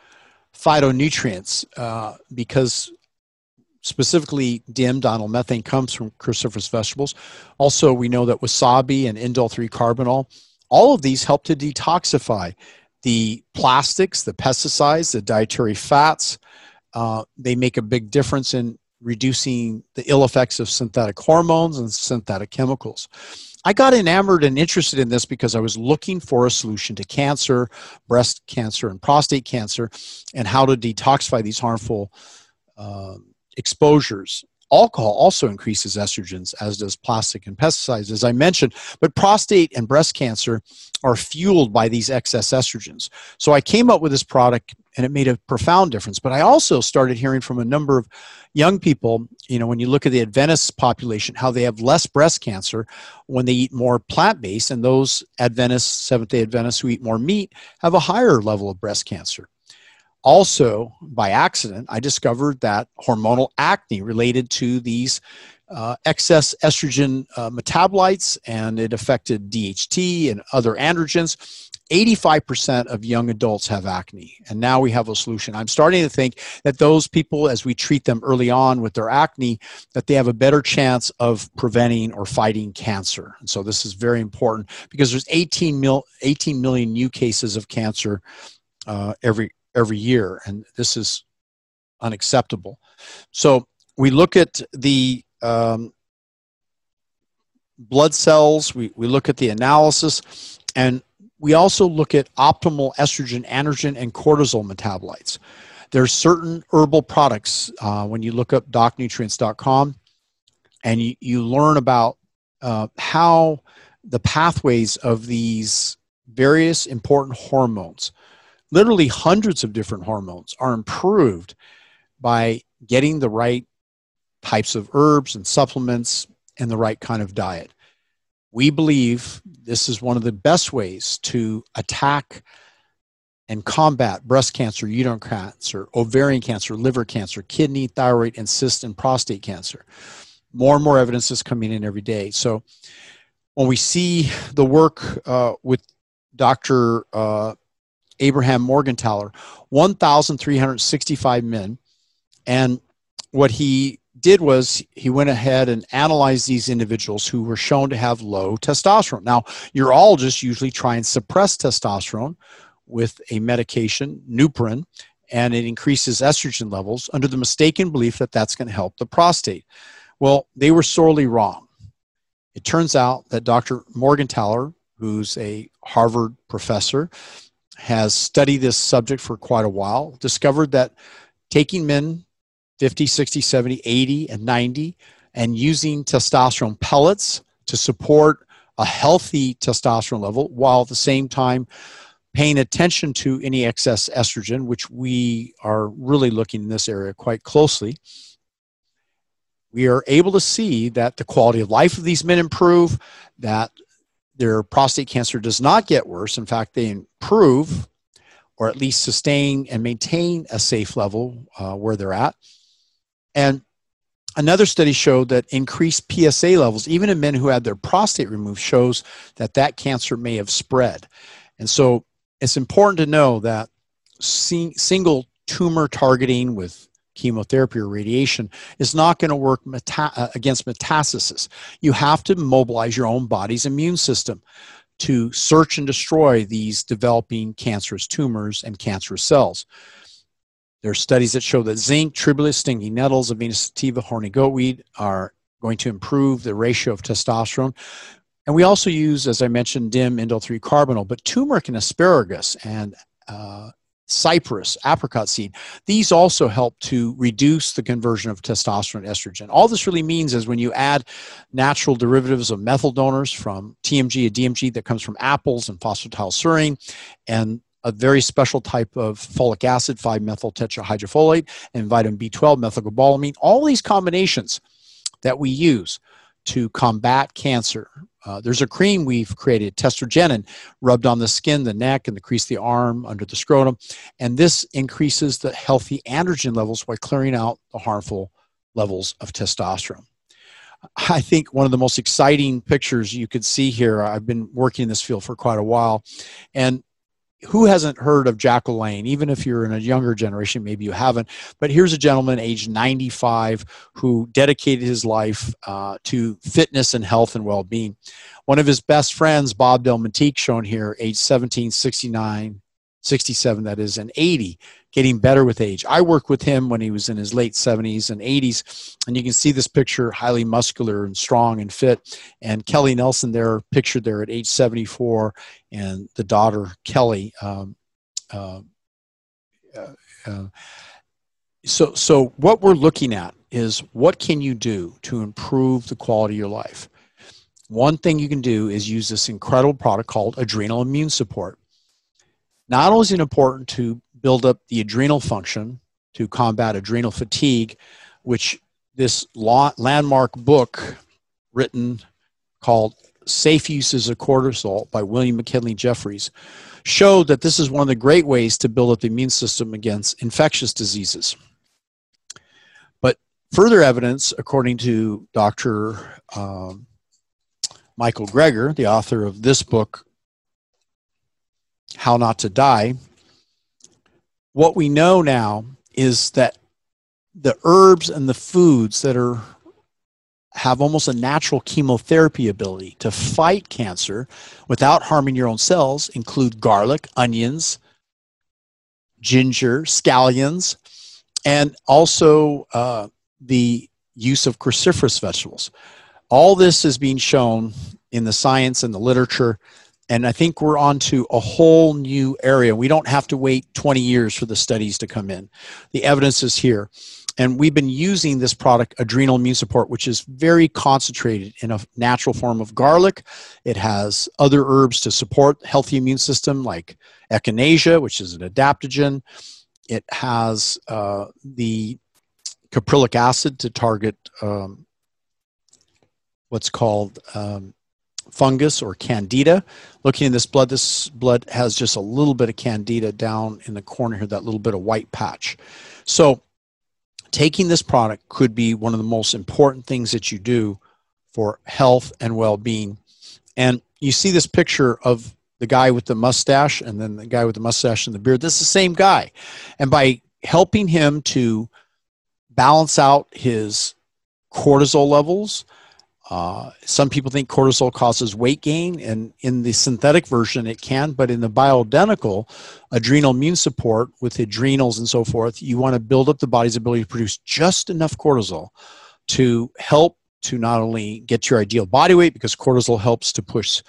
S1: phytonutrients, uh, because specifically DIM, diethylmethane, comes from cruciferous vegetables. Also, we know that wasabi and indole 3 carbinol, all of these help to detoxify the plastics, the pesticides, the dietary fats. Uh, they make a big difference in reducing the ill effects of synthetic hormones and synthetic chemicals. I got enamored and interested in this because I was looking for a solution to cancer, breast cancer, and prostate cancer, and how to detoxify these harmful uh, exposures. Alcohol also increases estrogens, as does plastic and pesticides, as I mentioned. But prostate and breast cancer are fueled by these excess estrogens. So I came up with this product and it made a profound difference. But I also started hearing from a number of young people, you know, when you look at the Adventist population, how they have less breast cancer when they eat more plant based, and those Adventists, Seventh day Adventists who eat more meat, have a higher level of breast cancer also by accident i discovered that hormonal acne related to these uh, excess estrogen uh, metabolites and it affected dht and other androgens. 85% of young adults have acne and now we have a solution. I'm starting to think that those people as we treat them early on with their acne that they have a better chance of preventing or fighting cancer. And so this is very important because there's 18, mil, 18 million new cases of cancer uh, every every year, and this is unacceptable. So we look at the um, blood cells, we, we look at the analysis, and we also look at optimal estrogen, androgen, and cortisol metabolites. There's certain herbal products uh, when you look up docnutrients.com and you, you learn about uh, how the pathways of these various important hormones literally hundreds of different hormones are improved by getting the right types of herbs and supplements and the right kind of diet. We believe this is one of the best ways to attack and combat breast cancer, uterine cancer, ovarian cancer, liver cancer, kidney, thyroid, and cyst and prostate cancer. More and more evidence is coming in every day. So when we see the work uh, with Dr. Uh, Abraham Morgentaler, 1,365 men. And what he did was he went ahead and analyzed these individuals who were shown to have low testosterone. Now, urologists usually try and suppress testosterone with a medication, Lupron, and it increases estrogen levels under the mistaken belief that that's going to help the prostate. Well, they were sorely wrong. It turns out that Dr. Morgentaler, who's a Harvard professor, has studied this subject for quite a while, discovered that taking men 50, 60, 70, 80, and 90 and using testosterone pellets to support a healthy testosterone level while at the same time paying attention to any excess estrogen, which we are really looking in this area quite closely, we are able to see that the quality of life of these men improve, that their prostate cancer does not get worse. In fact, they improve or at least sustain and maintain a safe level uh, where they're at. And another study showed that increased PSA levels, even in men who had their prostate removed, shows that that cancer may have spread. And so it's important to know that single tumor targeting with chemotherapy or radiation is not going to work meta- uh, against metastasis. You have to mobilize your own body's immune system to search and destroy these developing cancerous tumors and cancerous cells. There are studies that show that zinc, tribulus, stinging nettles, Avena sativa, horny goatweed are going to improve the ratio of testosterone. And we also use, as I mentioned, DIM, indole 3 carbinol, but turmeric and asparagus and uh, cypress, apricot seed, these also help to reduce the conversion of testosterone to estrogen. All this really means is when you add natural derivatives of methyl donors from TMG and DMG that comes from apples and phosphatidylserine and a very special type of folic acid, 5-methyl tetrahydrofolate, and vitamin B12, methylcobalamin, all these combinations that we use to combat cancer uh, there's a cream we've created, testrogenin, rubbed on the skin, the neck, and the crease of the arm, under the scrotum. And this increases the healthy androgen levels by clearing out the harmful levels of testosterone. I think one of the most exciting pictures you could see here, I've been working in this field for quite a while, and who hasn't heard of Jack LaLanne? Even if you're in a younger generation, maybe you haven't. But here's a gentleman, age 95, who dedicated his life uh, to fitness and health and well being. One of his best friends, Bob Delmonteque, shown here, age 17, 69, 67, that is, and 80, getting better with age. I worked with him when he was in his late 70s and 80s, and you can see this picture highly muscular and strong and fit. And Kelly Nelson there, pictured there at age 74, and the daughter, Kelly. Um, uh, uh, uh, so, so what we're looking at is what can you do to improve the quality of your life? One thing you can do is use this incredible product called Adrenal Immune Support. Not only is it important to build up the adrenal function to combat adrenal fatigue, which this landmark book written called Safe Uses of Cortisol by William McKinley Jefferies showed that this is one of the great ways to build up the immune system against infectious diseases. But further evidence, according to Dr. Um, Michael Greger, the author of this book, How Not to Die, what we know now is that the herbs and the foods that are have almost a natural chemotherapy ability to fight cancer without harming your own cells include garlic, onions, ginger, scallions, and also uh, the use of cruciferous vegetables. All this is being shown in the science and the literature and I think we're on to a whole new area. We don't have to wait 20 years for the studies to come in. The evidence is here. And we've been using this product, Adrenal Immune Support, which is very concentrated in a natural form of garlic. It has other herbs to support healthy immune system like echinacea, which is an adaptogen. It has uh, the caprylic acid to target um, what's called um, fungus or candida. Looking in this blood, this blood has just a little bit of candida down in the corner here, that little bit of white patch. So taking this product could be one of the most important things that you do for health and well-being. And you see this picture of the guy with the mustache and then the guy with the mustache and the beard. This is the same guy. And by helping him to balance out his cortisol levels, uh, some people think cortisol causes weight gain, and in the synthetic version, it can, but in the bioidentical adrenal immune support with adrenals and so forth, you want to build up the body's ability to produce just enough cortisol to help to not only get your ideal body weight, because cortisol helps to push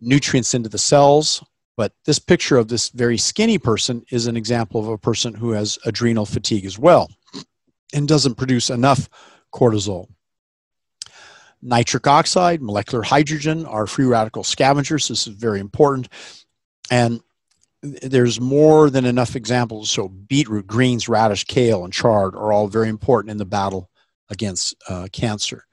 S1: nutrients into the cells. But this picture of this very skinny person is an example of a person who has adrenal fatigue as well and doesn't produce enough cortisol nitric oxide, molecular hydrogen are free radical scavengers. This is very important. And there's more than enough examples. So beetroot, greens, radish, kale, and chard are all very important in the battle against uh, cancer.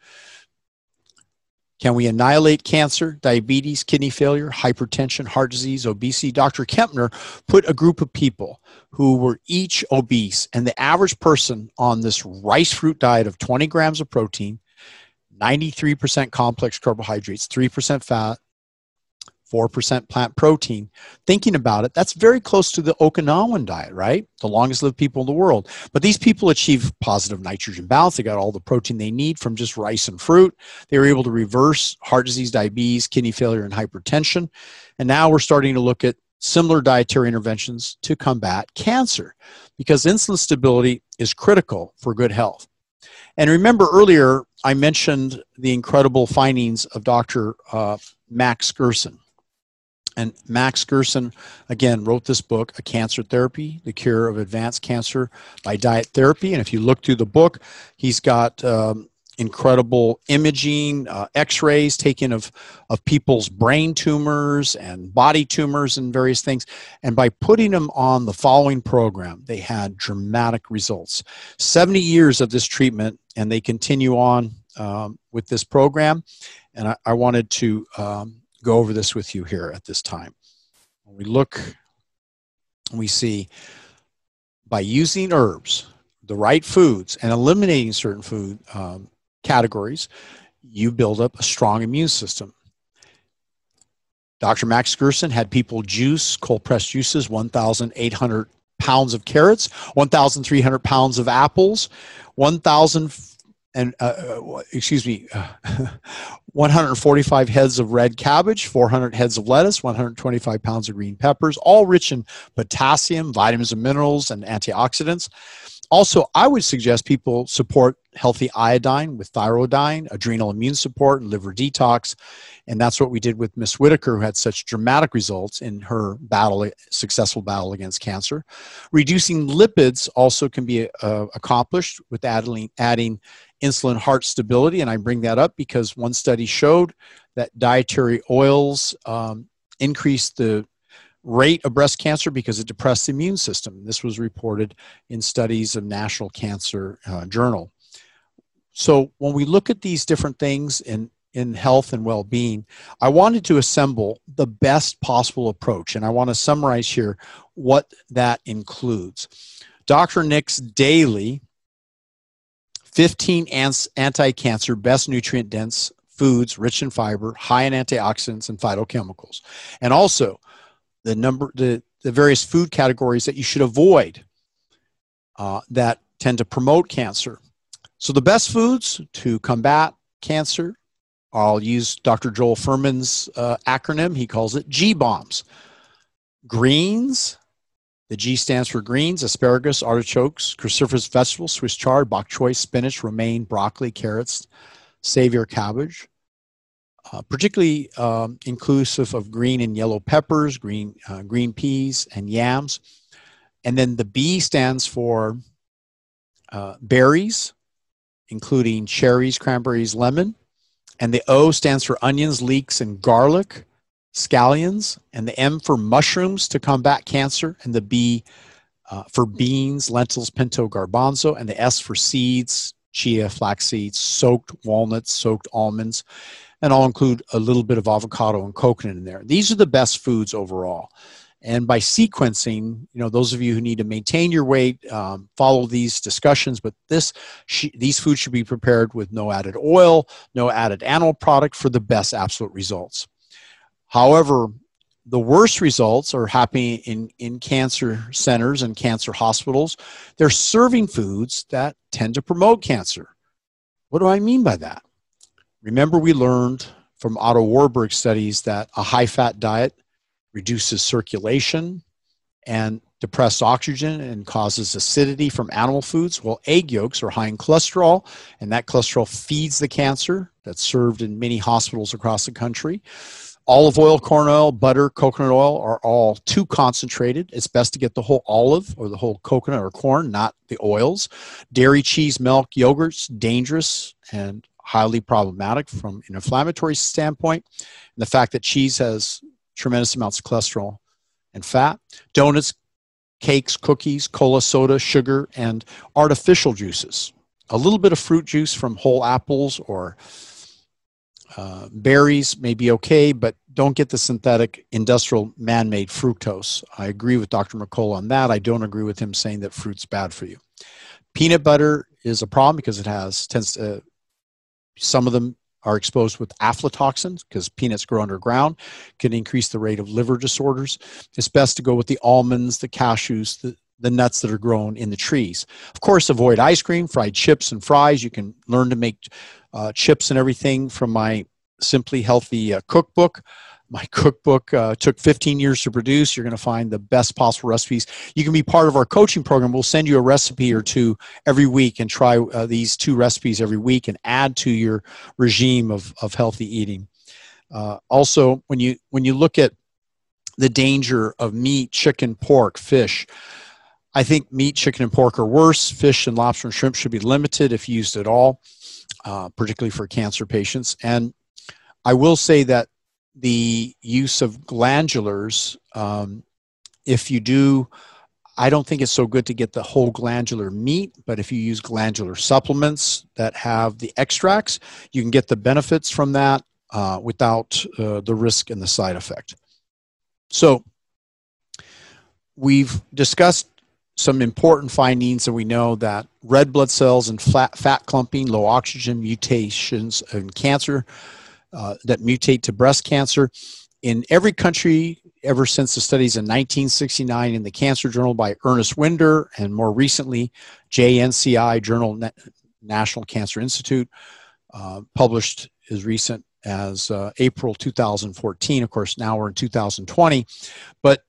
S1: Can we annihilate cancer, diabetes, kidney failure, hypertension, heart disease, obesity? Dr. Kempner put a group of people who were each obese, and the average person on this rice fruit diet of 20 grams of protein, 93% complex carbohydrates, 3% fat, 4% plant protein. Thinking about it, that's very close to the Okinawan diet, right? The longest lived people in the world. But these people achieve positive nitrogen balance. They got all the protein they need from just rice and fruit. They were able to reverse heart disease, diabetes, kidney failure, and hypertension. And now we're starting to look at similar dietary interventions to combat cancer because insulin stability is critical for good health. And remember earlier, I mentioned the incredible findings of Dr. Uh, Max Gerson. And Max Gerson, again, wrote this book, A Cancer Therapy, The Cure of Advanced Cancer by Diet Therapy. And if you look through the book, he's got um, incredible imaging, uh, x-rays taken of, of people's brain tumors and body tumors and various things. And by putting them on the following program, they had dramatic results. 70 years of this treatment, and they continue on um, with this program. And I, I wanted to um, go over this with you here at this time. When we look, we see by using herbs, the right foods, and eliminating certain food um, categories, you build up a strong immune system. Dr. Max Gerson had people juice, cold pressed juices, 1,800 pounds of carrots, 1,300 pounds of apples, 1,000 and uh, uh excuse me, (laughs) 145 heads of red cabbage, 400 heads of lettuce, 125 pounds of green peppers, all rich in potassium, vitamins and minerals, and antioxidants. Also, I would suggest people support healthy iodine with thyroidine, adrenal immune support, and liver detox. And that's what we did with Miss Whitaker, who had such dramatic results in her battle, successful battle against cancer. Reducing lipids also can be uh, accomplished with adding, adding insulin heart stability. And I bring that up because one study showed that dietary oils um, increase the rate of breast cancer because it depressed the immune system. This was reported in studies of National Cancer uh, Journal. So when we look at these different things in, in health and well-being, I wanted to assemble the best possible approach. And I want to summarize here what that includes. Dr. Nick's daily 15 anti-cancer best nutrient dense foods rich in fiber, high in antioxidants and phytochemicals. And also the number the, the various food categories that you should avoid uh, that tend to promote cancer. So the best foods to combat cancer i'll use dr joel fuhrman's uh, acronym. He calls it g bombs greens the G stands for greens, asparagus, artichokes, cruciferous vegetables, Swiss chard, bok choy, spinach, romaine, broccoli, carrots, Savoy cabbage uh, particularly um, inclusive of green and yellow peppers, green, uh, green peas, and yams. And then the B stands for uh, berries, including cherries, cranberries, lemon. And the O stands for onions, leeks, and garlic, scallions. And the M for mushrooms to combat cancer. And the B uh, for beans, lentils, pinto, garbanzo. And the S for seeds, chia, flax seeds, soaked walnuts, soaked almonds and I'll include a little bit of avocado and coconut in there. These are the best foods overall. And by sequencing, you know, those of you who need to maintain your weight, um, follow these discussions. But this, sh- these foods should be prepared with no added oil, no added animal product for the best absolute results. However, the worst results are happening in, in cancer centers and cancer hospitals. They're serving foods that tend to promote cancer. What do I mean by that? Remember, we learned from Otto Warburg studies that a high fat diet reduces circulation and depressed oxygen and causes acidity from animal foods. Well, egg yolks are high in cholesterol, and that cholesterol feeds the cancer that's served in many hospitals across the country. Olive oil, corn oil, butter, coconut oil are all too concentrated. It's best to get the whole olive or the whole coconut or corn, not the oils. Dairy, cheese, milk, yogurts, dangerous and highly problematic from an inflammatory standpoint. And the fact that cheese has tremendous amounts of cholesterol and fat. Donuts, cakes, cookies, cola, soda, sugar, and artificial juices. A little bit of fruit juice from whole apples or uh, berries may be okay, but don't get the synthetic industrial man made fructose. I agree with Dr. McCullough on that. I don't agree with him saying that fruit's bad for you. Peanut butter is a problem because it has tends to some of them are exposed with aflatoxins because peanuts grow underground, can increase the rate of liver disorders. It's best to go with the almonds, the cashews, the, the nuts that are grown in the trees. Of course, avoid ice cream, fried chips, and fries. You can learn to make uh, chips and everything from my Simply Healthy uh, cookbook. My cookbook uh, took 15 years to produce. You're going to find the best possible recipes. You can be part of our coaching program. We'll send you a recipe or two every week and try uh, these two recipes every week and add to your regime of, of healthy eating. Uh, also, when you when you look at the danger of meat, chicken, pork, fish, I think meat, chicken, and pork are worse. Fish and lobster and shrimp should be limited if used at all, uh, particularly for cancer patients. And I will say that the use of glandulars, um, if you do, I don't think it's so good to get the whole glandular meat, but if you use glandular supplements that have the extracts, you can get the benefits from that uh, without uh, the risk and the side effect. So, we've discussed some important findings and we know that red blood cells and fat, fat clumping, low oxygen mutations and cancer uh, that mutate to breast cancer. In every country, ever since the studies in 1969 in the Cancer Journal by Ernest Wynder, and more recently, JNCI Journal National Cancer Institute, uh, published as recent as uh, April 2014. Of course, now we're in 2020. But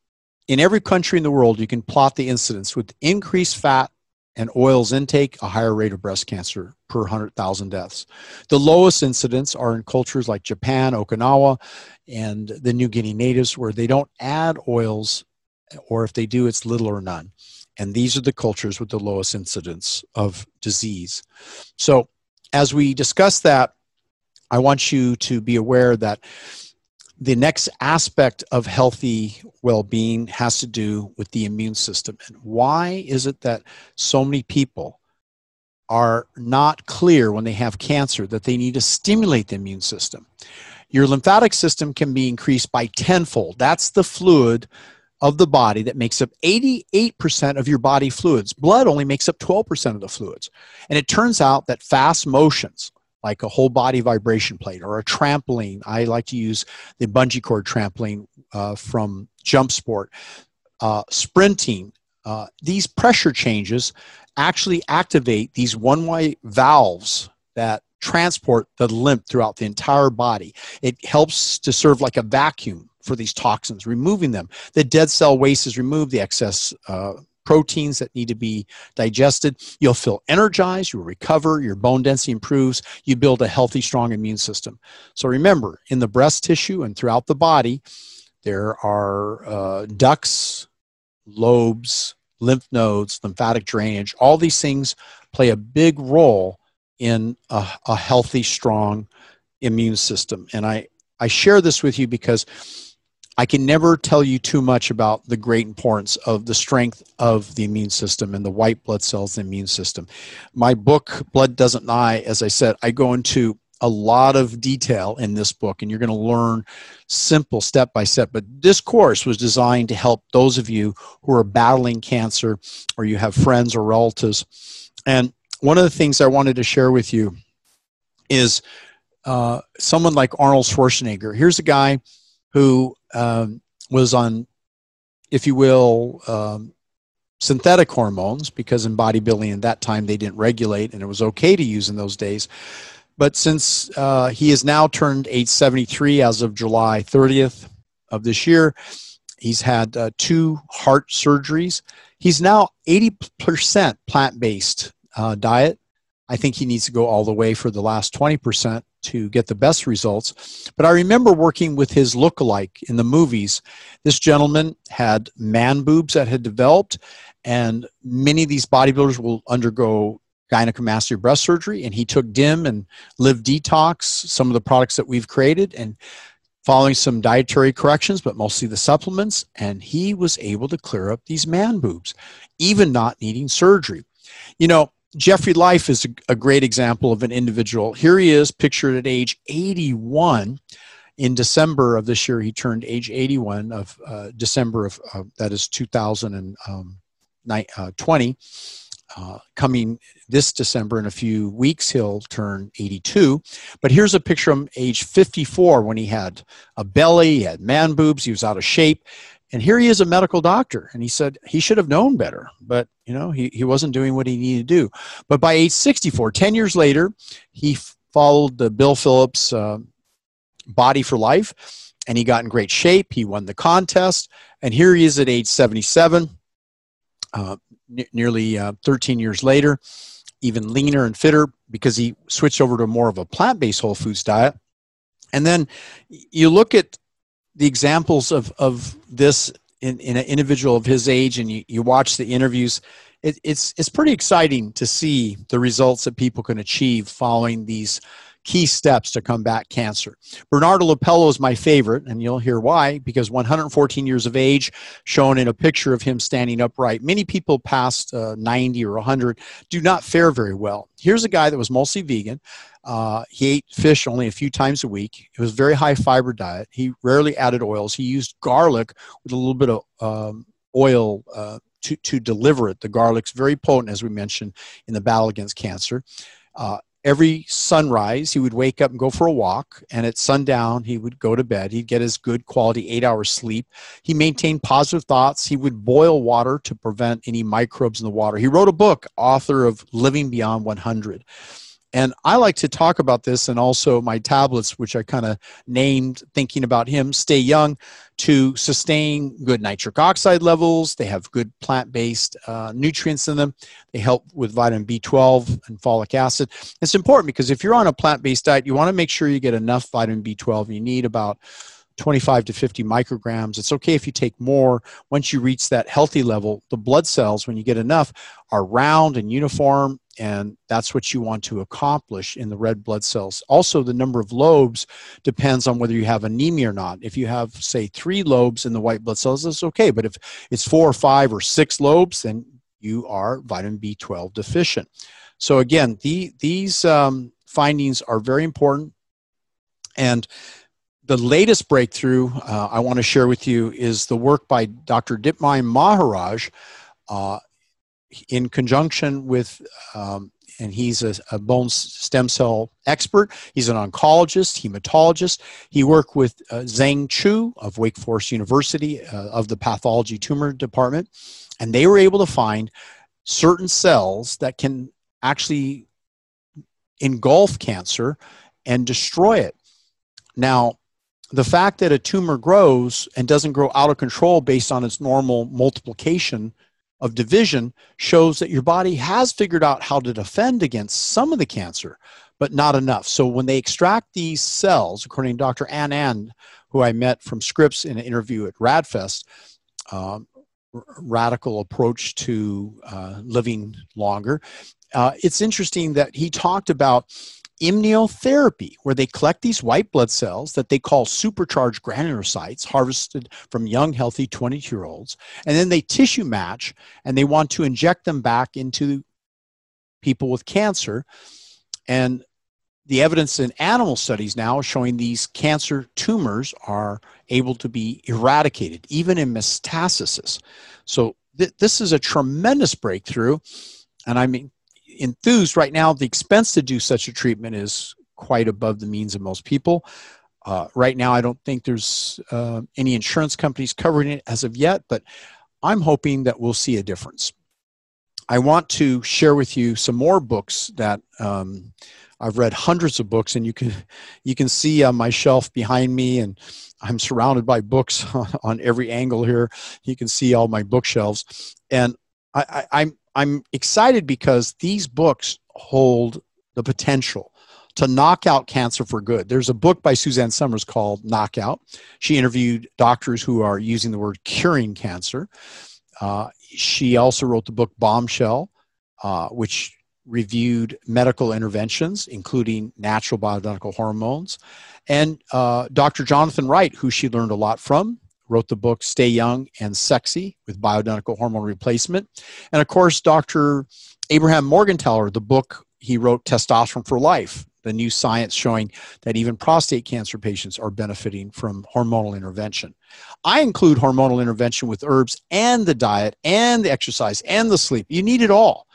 S1: in every country in the world, you can plot the incidence with increased fat and oils intake, a higher rate of breast cancer per 100,000 deaths. The lowest incidence are in cultures like Japan, Okinawa, and the New Guinea natives, where they don't add oils, or if they do, it's little or none. And these are the cultures with the lowest incidence of disease. So, as we discuss that, I want you to be aware that the next aspect of healthy well-being has to do with the immune system. And why is it that so many people are not clear when they have cancer that they need to stimulate the immune system? Your lymphatic system can be increased by tenfold. That's the fluid of the body that makes up 88% of your body fluids. Blood only makes up 12% of the fluids. And it turns out that fast motions like a whole body vibration plate or a trampoline. I like to use the bungee cord trampoline uh, from JumpSport. Uh, sprinting, uh, these pressure changes actually activate these one way valves that transport the lymph throughout the entire body. It helps to serve like a vacuum for these toxins, removing them. The dead cell waste is removed, the excess uh, proteins that need to be digested. You'll feel energized, you'll recover, your bone density improves, you build a healthy, strong immune system. So remember, in the breast tissue and throughout the body, there are uh, ducts, lobes, lymph nodes, lymphatic drainage. All these things play a big role in a, a healthy, strong immune system. And I, I share this with you because I can never tell you too much about the great importance of the strength of the immune system and the white blood cells, the immune system. My book, Blood Doesn't Lie, as I said, I go into a lot of detail in this book, and you're going to learn simple step by step. But this course was designed to help those of you who are battling cancer or you have friends or relatives. And one of the things I wanted to share with you is uh, someone like Arnold Schwarzenegger. Here's a guy who um, was on, if you will, um, synthetic hormones because in bodybuilding at that time they didn't regulate and it was okay to use in those days. But since uh, he has now turned age 73 as of July 30th of this year, he's had uh, two heart surgeries. He's now 80% plant based uh, diet. I think he needs to go all the way for the last 20% to get the best results. But I remember working with his look-alike in the movies. This gentleman had man boobs that had developed, and many of these bodybuilders will undergo gynecomastia breast surgery. And he took DIM and Live Detox, some of the products that we've created, and following some dietary corrections, but mostly the supplements, and he was able to clear up these man boobs, even not needing surgery. You know, Jeffry Life is a, a, great example of an individual. Here he is, pictured at age 81. In December of this year, he turned age 81 of uh, December of uh, that is 2020. Um, uh, uh, coming this December in a few weeks, he'll turn 82. But here's a picture of him age 54 when he had a belly, he had man boobs, he was out of shape. And here he is a medical doctor. And he said he should have known better, but you know, he, he wasn't doing what he needed to do. But by age 64, 10 years later, he followed the Bill Phillips uh, Body for Life. and he got in great shape. He won the contest, and here he is at age 77, uh, n- nearly uh, 13 years later, even leaner and fitter because he switched over to more of a plant based whole foods diet. And then you look at the examples of, of this in, in an individual of his age and you, you watch the interviews, it, it's, it's pretty exciting to see the results that people can achieve following these key steps to combat cancer. Bernando LaPallo is my favorite, and you'll hear why, because 114 years of age, shown in a picture of him standing upright. Many people past uh, 90 or 100 do not fare very well. Here's a guy that was mostly vegan. Uh, he ate fish only a few times a week. It was a very high fiber diet. He rarely added oils. He used garlic with a little bit of um, oil uh, to, to deliver it. The garlic's very potent, as we mentioned, in the battle against cancer. Uh, every sunrise he would wake up and go for a walk and at sundown he would go to bed. He'd get his good quality eight hours sleep. He maintained positive thoughts. He would boil water to prevent any microbes in the water. He wrote a book author of living beyond 100 and I like to talk about this and also my tablets, which I kind of named thinking about him, Stay Young, to sustain good nitric oxide levels. They have good plant based uh, nutrients in them. They help with vitamin B12 and folic acid. It's important because if you're on a plant based diet, you want to make sure you get enough vitamin B12. You need about 25 to 50 micrograms. It's okay if you take more. Once you reach that healthy level, the blood cells, when you get enough, are round and uniform, and that's what you want to accomplish in the red blood cells. Also, the number of lobes depends on whether you have anemia or not. If you have, say, three lobes in the white blood cells, that's okay. But if it's four or five or six lobes, then you are vitamin B12 deficient. So, again, the, these um, findings are very important. And the latest breakthrough uh, I want to share with you is the work by Dr. Dipnarine Maharaj uh, in conjunction with, um, and he's a, a, bone stem cell expert. He's an oncologist, hematologist. He worked with uh, Zheng Chu of Wake Forest University uh, of the pathology tumor department, and they were able to find certain cells that can actually engulf cancer and destroy it. Now, the fact that a tumor grows and doesn't grow out of control based on its normal multiplication of division shows that your body has figured out how to defend against some of the cancer, but not enough. So when they extract these cells, according to Dr. Anand, who I met from Scripps in an interview at RAADfest, um, radical approach to uh, living longer. Uh, it's interesting that he talked about immunotherapy, where they collect these white blood cells that they call supercharged granulocytes, harvested from young, healthy 22 year olds, and then they tissue match and they want to inject them back into people with cancer. And the evidence in animal studies now showing these cancer tumors are able to be eradicated, even in metastasis. So, th- this is a tremendous breakthrough. And I mean, enthused right now the expense to do such a treatment is quite above the means of most people. Uh, right now i don't think there's uh, any insurance companies covering it as of yet but i'm hoping that we'll see a difference. I want to share with you some more books that um, i've read hundreds of books and you can you can see on my shelf behind me and i'm surrounded by books (laughs) on every angle here. You can see all my bookshelves. And I, I, I'm I'm excited because these books hold the potential to knock out cancer for good. There's a book by Suzanne Somers called Knockout. She interviewed doctors who are using the word curing cancer. Uh, she also wrote the book Bombshell, uh, which reviewed medical interventions, including natural bioidentical hormones. And uh, Dr. Jonathan Wright, who she learned a lot from, wrote the book Stay Young and Sexy with Bioidentical Hormone Replacement. And of course, Dr. Abraham Morgentaler, the book he wrote Testosterone for Life, the new science showing that even prostate cancer patients are benefiting from hormonal intervention. I include hormonal intervention with herbs and the diet and the exercise and the sleep. You need it all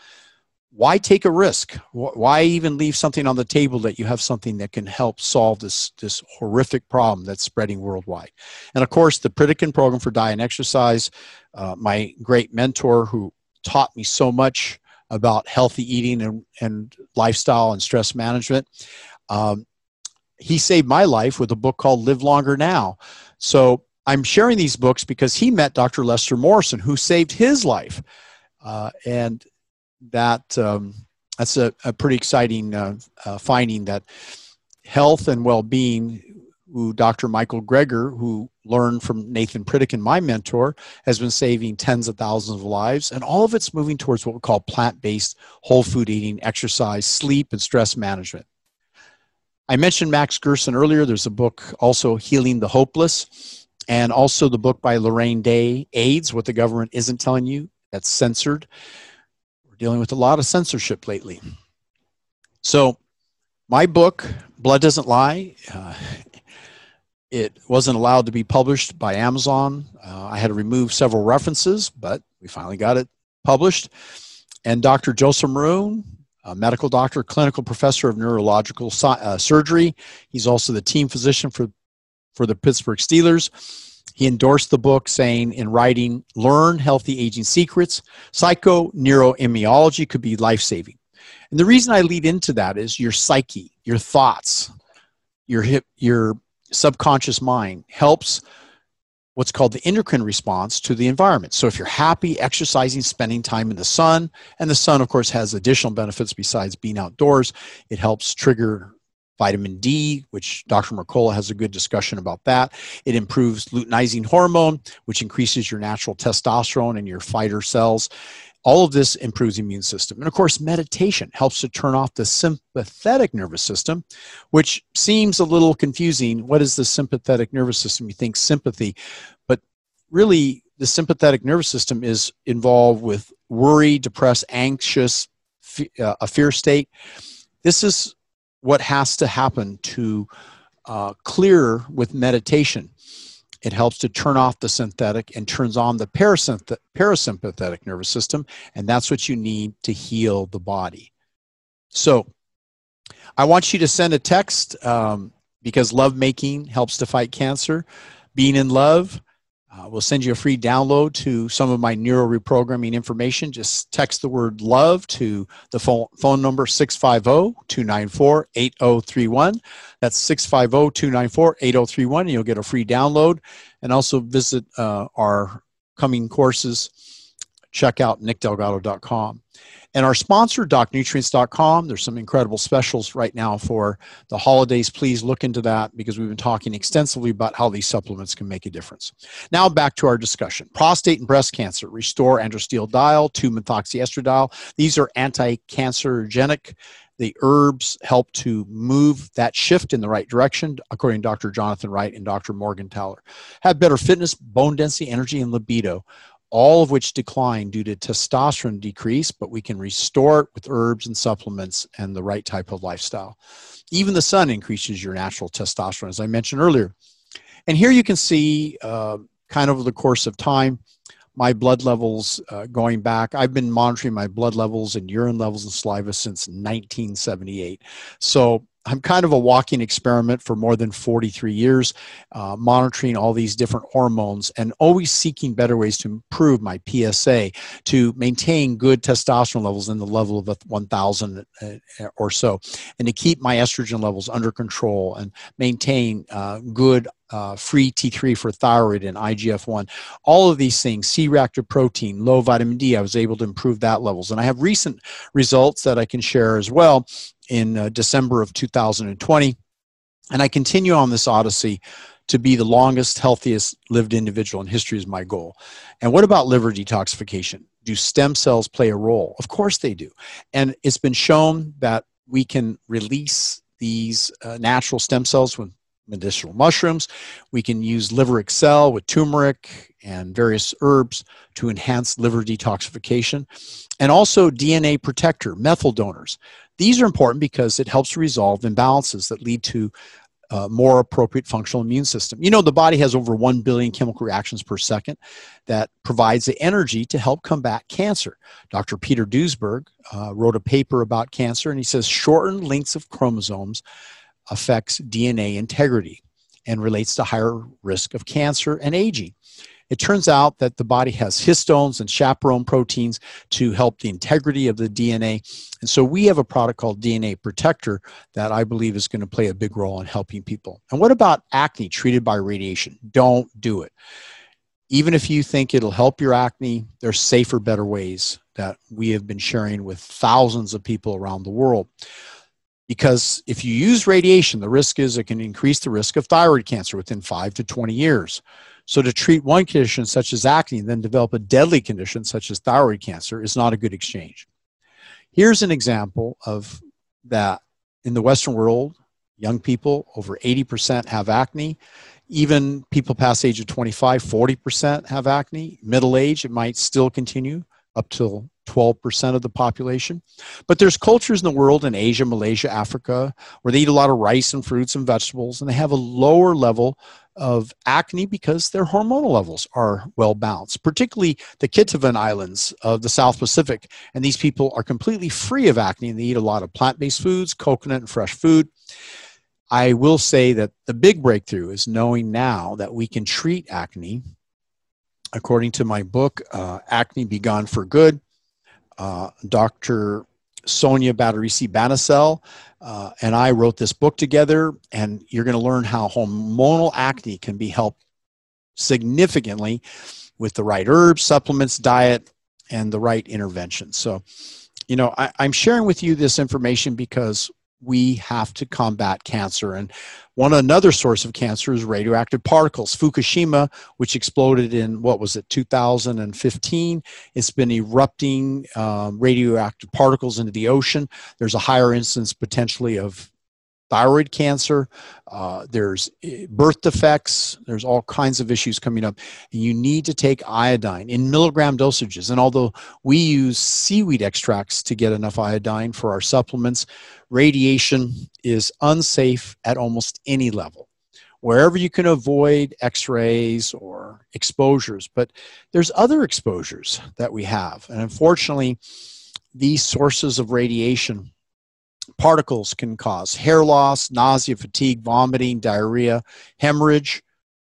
S1: why take a risk? Why even leave something on the table that you have something that can help solve this, this horrific problem that's spreading worldwide? And of course, the Pritikin program for diet and exercise, uh, my great mentor who taught me so much about healthy eating and, and lifestyle and stress management. Um, he saved my life with a book called Live Longer Now. So I'm sharing these books because he met Dr. Lester Morrison, who saved his life. Uh, and that um, that's a, a, pretty exciting uh, uh, finding that health and well-being who Dr. Michael Greger, who learned from Nathan Pritikin, my mentor, has been saving tens of thousands of lives. And all of it's moving towards what we call plant based whole food eating, exercise, sleep, and stress management. I mentioned Max Gerson earlier. There's a book also, Healing the Hopeless, and also the book by Lorraine Day, AIDS, What the Government Isn't Telling You, that's censored. We're dealing with a lot of censorship lately. So, my book, Blood Doesn't Lie, uh, it wasn't allowed to be published by Amazon. Uh, I had to remove several references, but we finally got it published. And Dr. Joseph Maroon, a medical doctor, clinical professor of neurological uh, surgery. He's also the team physician for, for the Pittsburgh Steelers. He endorsed the book, saying in writing, Learn Healthy Aging Secrets. Psychoneuroimmunology could be life saving. And the reason I lead into that is your psyche, your thoughts, your, hip, your subconscious mind helps what's called the endocrine response to the environment. So if you're happy, exercising, spending time in the sun, and the sun, of course, has additional benefits besides being outdoors, it helps trigger vitamin D, which Dr. Mercola has a good discussion about that. It improves luteinizing hormone, which increases your natural testosterone and your fighter cells. All of this improves the immune system. And of course, meditation helps to turn off the sympathetic nervous system, which seems a little confusing. What is the sympathetic nervous system? You think sympathy, but really, the sympathetic nervous system is involved with worry, depressed, anxious, uh, a fear state. This is what has to happen to uh, clear with meditation. It helps to turn off the synthetic and turns on the parasympathetic nervous system, and that's what you need to heal the body. So, I want you to send a text um, because love making helps to fight cancer. Being in love, uh, we'll send you a free download to some of my neuro reprogramming information. Just text the word love to the phone, phone number 650 294 8031. That's 650 294 8031, and you'll get a free download. And also visit uh, our coming courses. Check out nickdelgado.com. And our sponsor, DocNutrients.com, there's some incredible specials right now for the holidays. Please look into that because we've been talking extensively about how these supplements can make a difference. Now back to our discussion. Prostate and breast cancer, restore androstenediol, 2-methoxyestradiol. These are anti-cancerogenic the herbs help to move that shift in the right direction, according to Dr. Jonathan Wright and Dr. Morgan Morgentaler. Have better fitness, bone density, energy, and libido all of which decline due to testosterone decrease, but we can restore it with herbs and supplements and the right type of lifestyle. Even the sun increases your natural testosterone, as I mentioned earlier. And here you can see, uh, kind of over the course of time, my blood levels uh, going back. I've been monitoring my blood levels and urine levels and saliva since 1978. So I'm kind of a walking experiment for more than 43 years, uh, monitoring all these different hormones and always seeking better ways to improve my PSA to maintain good testosterone levels in the level of 1,000 uh, or so, and to keep my estrogen levels under control and maintain uh, good uh, free T3 for thyroid and IGF 1. All of these things, C reactive protein, low vitamin D, I was able to improve that levels. And I have recent results that I can share as well in uh, December of 2020. And I continue on this odyssey to be the longest, healthiest lived individual in history is my goal. And what about liver detoxification? Do stem cells play a role? Of course they do. And it's been shown that we can release these uh, natural stem cells with medicinal mushrooms. We can use liver excel with turmeric and various herbs to enhance liver detoxification. And also DNA protector, methyl donors. These are important because it helps resolve imbalances that lead to uh, more appropriate functional immune system. You know, the body has over 1 billion chemical reactions per second that provides the energy to help combat cancer. Dr. Peter Duesberg uh, wrote a paper about cancer and he says shortened lengths of chromosomes affects DNA integrity and relates to higher risk of cancer and aging. It turns out that the body has histones and chaperone proteins to help the integrity of the DNA. And so we have a product called DNA Protector that I believe is going to play a big role in helping people. And what about acne treated by radiation? Don't do it. Even if you think it'll help your acne, there's safer, better ways that we have been sharing with thousands of people around the world because if you use radiation, the risk is it can increase the risk of thyroid cancer within 5 to 20 years. So to treat one condition such as acne and then develop a deadly condition such as thyroid cancer is not a good exchange. Here's an example of that in the Western world, young people over 80% have acne. Even people past age of 25, 40% have acne. Middle age, it might still continue up till 12% of the population. But there's cultures in the world in Asia, Malaysia, Africa, where they eat a lot of rice and fruits and vegetables, and they have a lower level of acne because their hormonal levels are well balanced, particularly the Kitavan Islands of the South Pacific. And these people are completely free of acne and they eat a lot of plant based foods, coconut, and fresh food. I will say that the big breakthrough is knowing now that we can treat acne according to my book, uh, Acne Be Gone for Good. Uh, Dr. Sonia Badreshia-Bansal uh, and I wrote this book together, and you're going to learn how hormonal acne can be helped significantly with the right herbs, supplements, diet, and the right intervention. So, you know, I, I'm sharing with you this information because we have to combat cancer. And one another source of cancer is radioactive particles. Fukushima, which exploded in what was it, 2015, it's been erupting um, radioactive particles into the ocean. There's a higher instance potentially of thyroid cancer, uh, there's eh, birth defects, there's all kinds of issues coming up. You need to take iodine in milligram dosages. And although we use seaweed extracts to get enough iodine for our supplements, radiation is unsafe at almost any level. Wherever you can avoid x rays or exposures, but there's other exposures that we have. And unfortunately, these sources of radiation particles can cause hair loss, nausea, fatigue, vomiting, diarrhea, hemorrhage,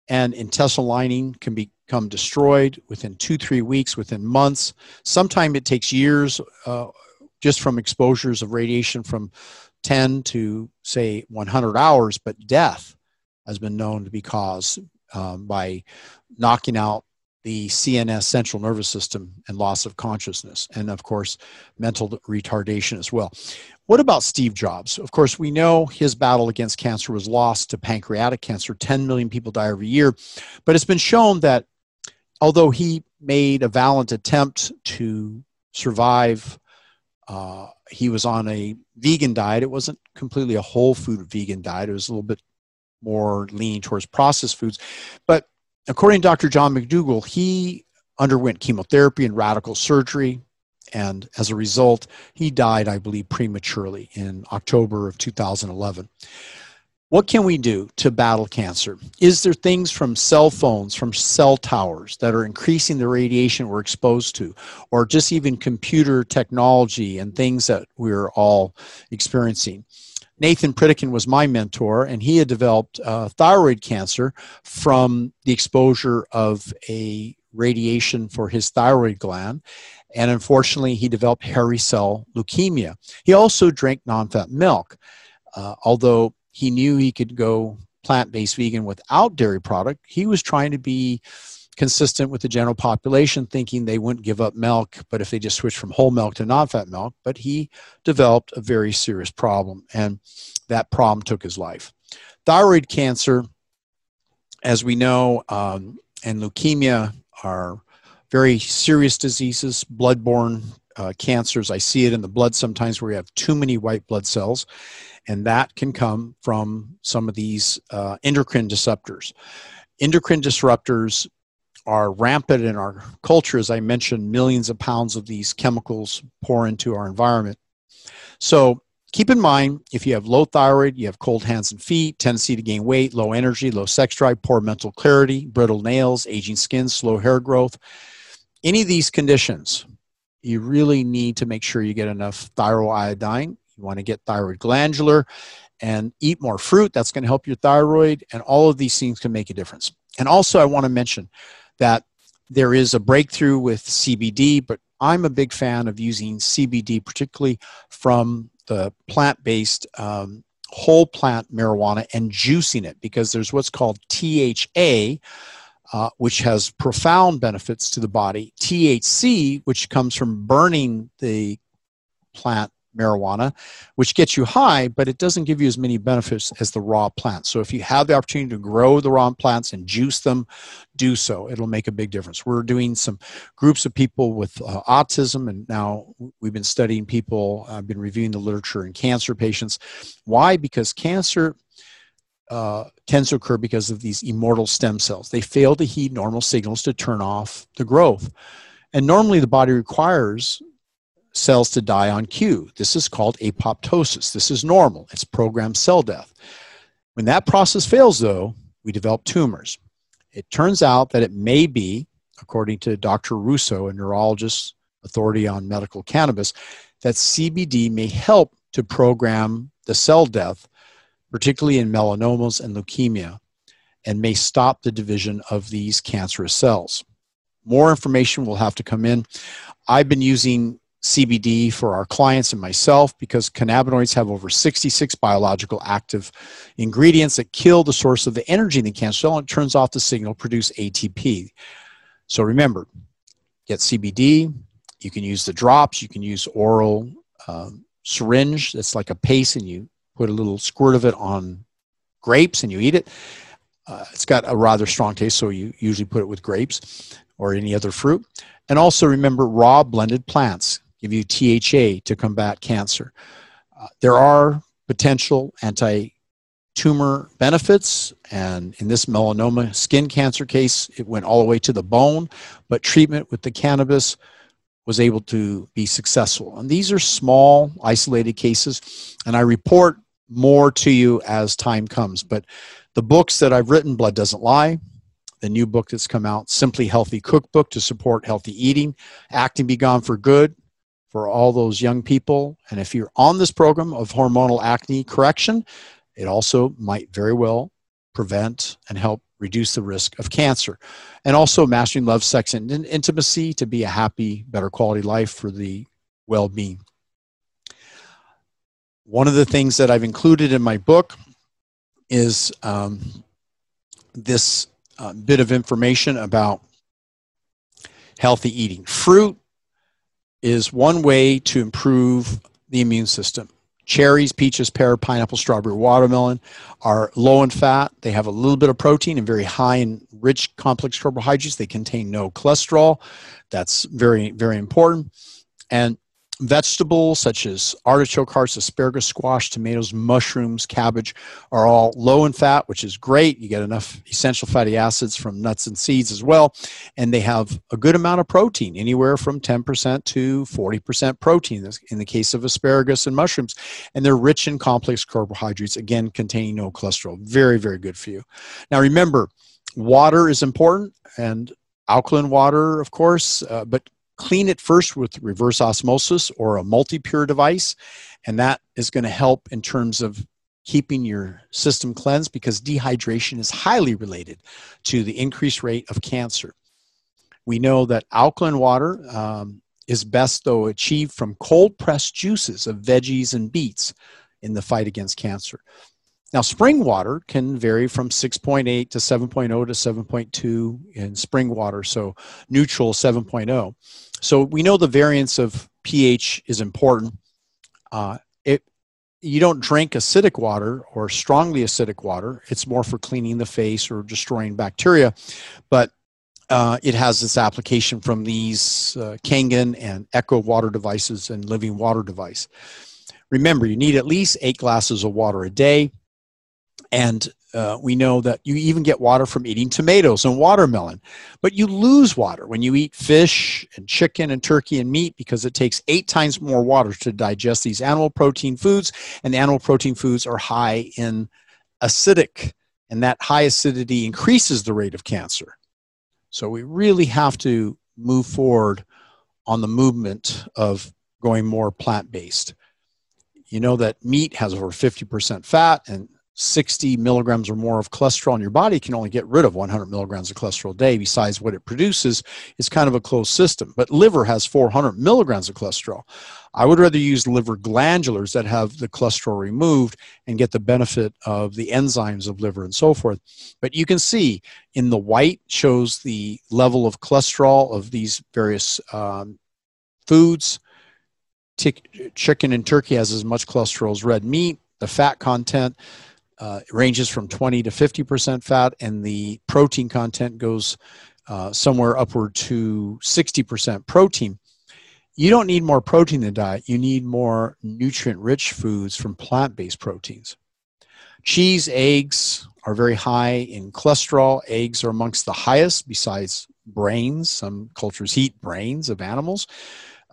S1: and intestinal lining can become destroyed within two, three weeks, within months. Sometimes it takes years uh, just from exposures of radiation from 10 to, say, 100 hours, but death has been known to be caused um, by knocking out the CNS central nervous system and loss of consciousness, and of course, mental retardation as well. What about Steve Jobs? Of course, we know his battle against cancer was lost to pancreatic cancer. 10 million people die every year. But it's been shown that although he made a valiant attempt to survive, uh, he was on a vegan diet. It wasn't completely a whole food vegan diet, it was a little bit more leaning towards processed foods. But according to Dr. John McDougall, he underwent chemotherapy and radical surgery and as a result, he died, I believe, prematurely in October of 2011. What can we do to battle cancer? Is there things from cell phones, from cell towers that are increasing the radiation we're exposed to, or just even computer technology and things that we're all experiencing? Nathan Pritikin was my mentor, and he had developed uh, thyroid cancer from the exposure of a radiation for his thyroid gland and unfortunately, he developed hairy cell leukemia. He also drank non fat milk, uh, although he knew he could go plant based vegan without dairy product. He was trying to be consistent with the general population, thinking they wouldn't give up milk, but if they just switched from whole milk to non fat milk. But he developed a very serious problem, and that problem took his life. Thyroid cancer, as we know, um, and leukemia are very serious diseases, bloodborne uh, cancers. I see it in the blood sometimes where you have too many white blood cells, and that can come from some of these uh, endocrine disruptors. Endocrine disruptors are rampant in our culture. As I mentioned, millions of pounds of these chemicals pour into our environment. So keep in mind if you have low thyroid, you have cold hands and feet, tendency to gain weight, low energy, low sex drive, poor mental clarity, brittle nails, aging skin, slow hair growth any of these conditions, you really need to make sure you get enough thyroiodine. You want to get thyroid glandular and eat more fruit. That's going to help your thyroid. And all of these things can make a difference. And also, I want to mention that there is a breakthrough with CBD, but I'm a big fan of using CBD, particularly from the plant based um, whole plant marijuana and juicing it because there's what's called THA, uh, which has profound benefits to the body, THC, which comes from burning the plant marijuana, which gets you high, but it doesn't give you as many benefits as the raw plants. So if you have the opportunity to grow the raw plants and juice them, do so. It'll make a big difference. We're doing some groups of people with uh, autism, and now we've been studying people. I've been reviewing the literature in cancer patients. Why? Because cancer. Uh, tends to occur because of these immortal stem cells. They fail to heed normal signals to turn off the growth. And normally the body requires cells to die on cue. This is called apoptosis. This is normal. It's programmed cell death. When that process fails, though, we develop tumors. It turns out that it may be, according to Dr. Russo, a neurologist, authority on medical cannabis, that CBD may help to program the cell death, particularly in melanomas and leukemia, and may stop the division of these cancerous cells. More information will have to come in. I've been using CBD for our clients and myself because cannabinoids have over 66 biological active ingredients that kill the source of the energy in the cancer cell and turns off the signal produce ATP. So remember, get CBD. You can use the drops. You can use oral um, syringe that's like a paste, and you put a little squirt of it on grapes and you eat it. Uh, it's got a rather strong taste, so you usually put it with grapes or any other fruit. And also remember raw blended plants give you THA to combat cancer. Uh, there are potential anti tumor benefits, and in this melanoma skin cancer case, it went all the way to the bone, but treatment with the cannabis was able to be successful. And these are small, isolated cases, and I report more to you as time comes. But the books that I've written, Blood Doesn't Lie, the new book that's come out, Simply Healthy Cookbook to support healthy eating, Acne Be Gone for Good, for all those young people. And if you're on this program of hormonal acne correction, it also might very well prevent and help reduce the risk of cancer. And also mastering love, sex, and intimacy to be a happy, better quality life for the well being. One of the things that I've included in my book is um, this uh, bit of information about healthy eating. Fruit is one way to improve the immune system. Cherries, peaches, pear, pineapple, strawberry, watermelon are low in fat. They have a little bit of protein and very high in rich complex carbohydrates. They contain no cholesterol. That's very, very important. And Vegetables such as artichoke hearts, asparagus, squash, tomatoes, mushrooms, cabbage are all low in fat, which is great. You get enough essential fatty acids from nuts and seeds as well. And they have a good amount of protein, anywhere from 10% to 40% protein in the case of asparagus and mushrooms. And they're rich in complex carbohydrates, again, containing no cholesterol. Very, very good for you. Now, remember, water is important and alkaline water, of course, uh, but clean it first with reverse osmosis or a multi-pure device and that is going to help in terms of keeping your system cleansed because dehydration is highly related to the increased rate of cancer. We know that alkaline water um, is best though achieved from cold pressed juices of veggies and beets in the fight against cancer now, spring water can vary from 6.8 to 7.0 to 7.2 in spring water, so neutral 7.0. So we know the variance of pH is important. Uh, it, you don't drink acidic water or strongly acidic water. It's more for cleaning the face or destroying bacteria, but uh, it has this application from these uh, Kangen and Echo water devices and Living Water device. Remember, you need at least eight glasses of water a day. And uh, we know that you even get water from eating tomatoes and watermelon, but you lose water when you eat fish and chicken and turkey and meat because it takes eight times more water to digest these animal protein foods, and animal protein foods are high in acidic, and that high acidity increases the rate of cancer. So we really have to move forward on the movement of going more plant based. You know that meat has over 50% fat and 60 milligrams or more of cholesterol in your body can only get rid of 100 milligrams of cholesterol a day besides what it produces. Is kind of a closed system but liver has 400 milligrams of cholesterol. I would rather use liver glandulars that have the cholesterol removed and get the benefit of the enzymes of liver and so forth. But you can see in the white shows the level of cholesterol of these various um, foods. Chicken and turkey has as much cholesterol as red meat. The fat content uh, ranges from 20 to 50% fat, and the protein content goes uh, somewhere upward to 60% protein. You don't need more protein in the diet, you need more nutrient rich foods from plant based proteins. Cheese, eggs are very high in cholesterol. Eggs are amongst the highest, besides brains. Some cultures eat brains of animals.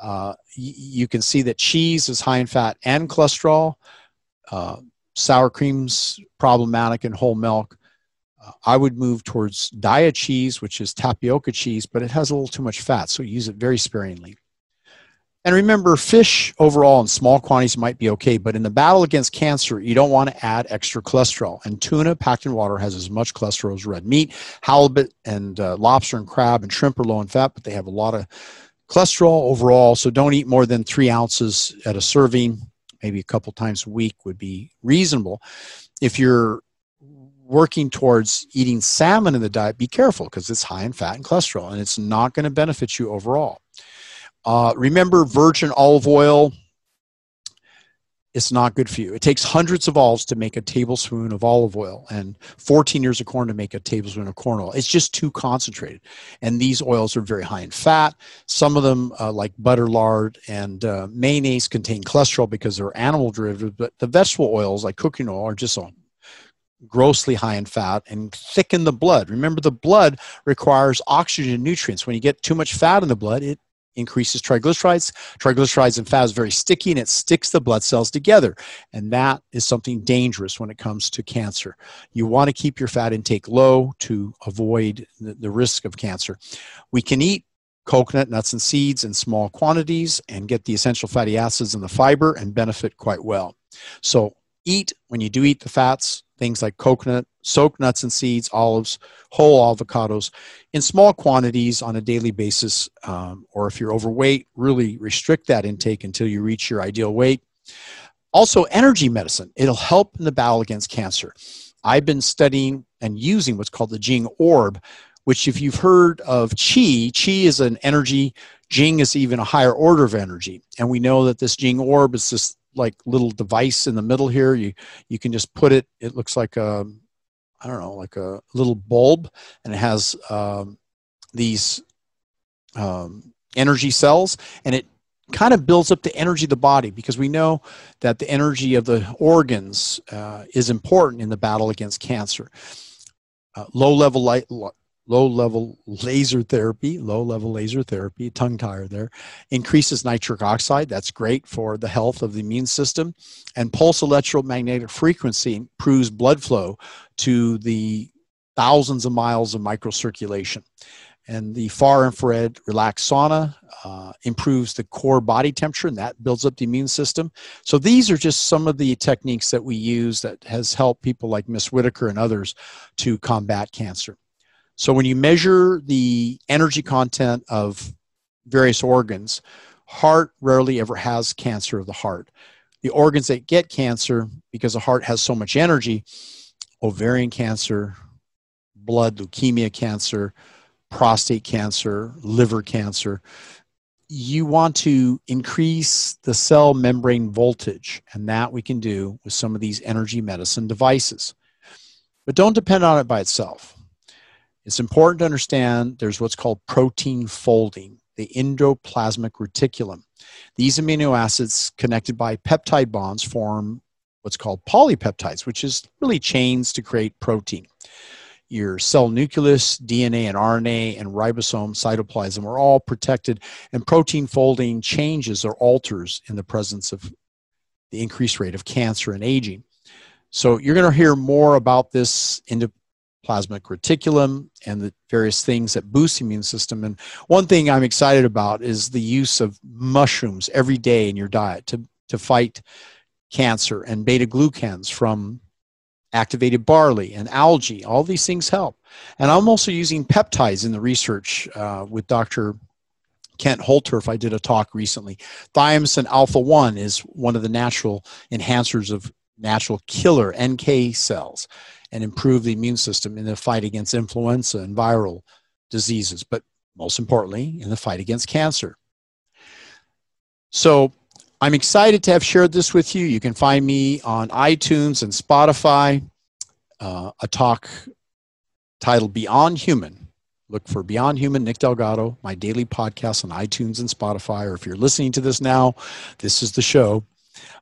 S1: Uh, you can see that cheese is high in fat and cholesterol. Uh, sour cream's problematic in whole milk. Uh, I would move towards diet cheese, which is tapioca cheese, but it has a little too much fat, so use it very sparingly. And remember, fish overall in small quantities might be okay, but in the battle against cancer, you don't want to add extra cholesterol. And tuna packed in water has as much cholesterol as red meat. Halibut and uh, lobster and crab and shrimp are low in fat, but they have a lot of cholesterol overall. So don't eat more than three ounces at a serving maybe a couple times a week would be reasonable. If you're working towards eating salmon in the diet, be careful because it's high in fat and cholesterol and it's not going to benefit you overall. Uh, remember, virgin olive oil it's not good for you. It takes hundreds of olives to make a tablespoon of olive oil and 14 ears of corn to make a tablespoon of corn oil. It's just too concentrated. And these oils are very high in fat. Some of them, uh, like butter, lard, and uh, mayonnaise, contain cholesterol because they're animal derivatives. But the vegetable oils, like cooking oil, are just grossly high in fat and thicken the blood. Remember, the blood requires oxygen and nutrients. When you get too much fat in the blood, it increases triglycerides. Triglycerides and fat is very sticky and it sticks the blood cells together. And that is something dangerous when it comes to cancer. You want to keep your fat intake low to avoid the, the risk of cancer. We can eat coconut, nuts, and seeds in small quantities and get the essential fatty acids and the fiber and benefit quite well. So eat when you do eat the fats, things like coconut, soaked nuts and seeds, olives, whole avocados in small quantities on a daily basis. Um, or if you're overweight, really restrict that intake until you reach your ideal weight. Also, energy medicine. It'll help in the battle against cancer. I've been studying and using what's called the Jing Orb, which, if you've heard of Qi, Qi is an energy, Jing is even a higher order of energy. And we know that this Jing Orb is this like little device in the middle here. You you can just put it. It looks like a I don't know like a little bulb, and it has um, these um, energy cells, and it kind of builds up the energy of the body because we know that the energy of the organs uh, is important in the battle against cancer. Uh, low level light, low level laser therapy, low level laser therapy, tongue tire there, increases nitric oxide. That's great for the health of the immune system. And pulse electromagnetic frequency improves blood flow to the thousands of miles of microcirculation. And the far infrared relaxed sauna uh, improves the core body temperature and that builds up the immune system. So these are just some of the techniques that we use that has helped people like Miss Whitaker and others to combat cancer. So when you measure the energy content of various organs, heart rarely ever has cancer of the heart. The organs that get cancer, because the heart has so much energy, ovarian cancer, blood leukemia cancer, prostate cancer, liver cancer, you want to increase the cell membrane voltage, and that we can do with some of these energy medicine devices. But don't depend on it by itself. It's important to understand there's what's called protein folding, the endoplasmic reticulum. These amino acids connected by peptide bonds form what's called polypeptides, which is really chains to create protein. Your cell nucleus, DNA and RNA, and ribosome, cytoplasm are all protected, and protein folding changes or alters in the presence of the increased rate of cancer and aging. So you're going to hear more about this plasmic reticulum and the various things that boost the immune system. And one thing I'm excited about is the use of mushrooms every day in your diet to, to fight cancer and beta glucans from activated barley and algae. All these things help. And I'm also using peptides in the research uh, with Dr. Kent Holtorf. I did a talk recently. Thymosin alpha 1 is one of the natural enhancers of natural killer NK cells and improve the immune system in the fight against influenza and viral diseases, but most importantly, in the fight against cancer. So I'm excited to have shared this with you. You can find me on iTunes and Spotify, uh, a talk titled Beyond Human. Look for Beyond Human, Nick Delgado, my daily podcast on iTunes and Spotify. Or if you're listening to this now, this is the show.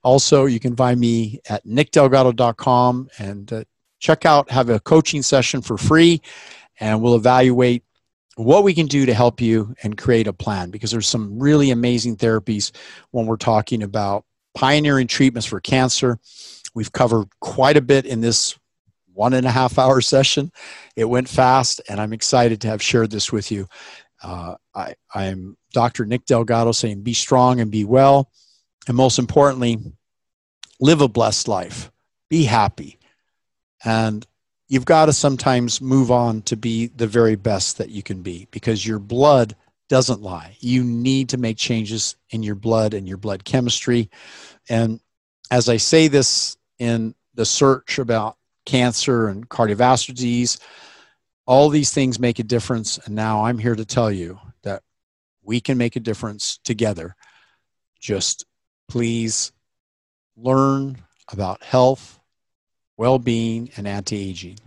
S1: Also, you can find me at nickdelgado.com and uh, check out, have a coaching session for free, and we'll evaluate what we can do to help you and create a plan because there's some really amazing therapies when we're talking about pioneering treatments for cancer. We've covered quite a bit in this one and a half hour (laughs) session. It went fast, and I'm excited to have shared this with you. Uh, I, I'm Dr. Nick Delgado saying be strong and be well. And most importantly, live a blessed life, be happy. And you've got to sometimes move on to be the very best that you can be because your blood doesn't lie. You need to make changes in your blood and your blood chemistry. And as I say this in the search about cancer and cardiovascular disease, all these things make a difference. And now I'm here to tell you that we can make a difference together. Just please learn about health, well being, and anti aging.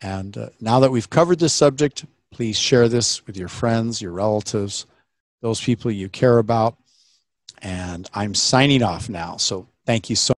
S1: And uh, now that we've covered this subject, please share this with your friends, your relatives, those people you care about. And I'm signing off now. So thank you so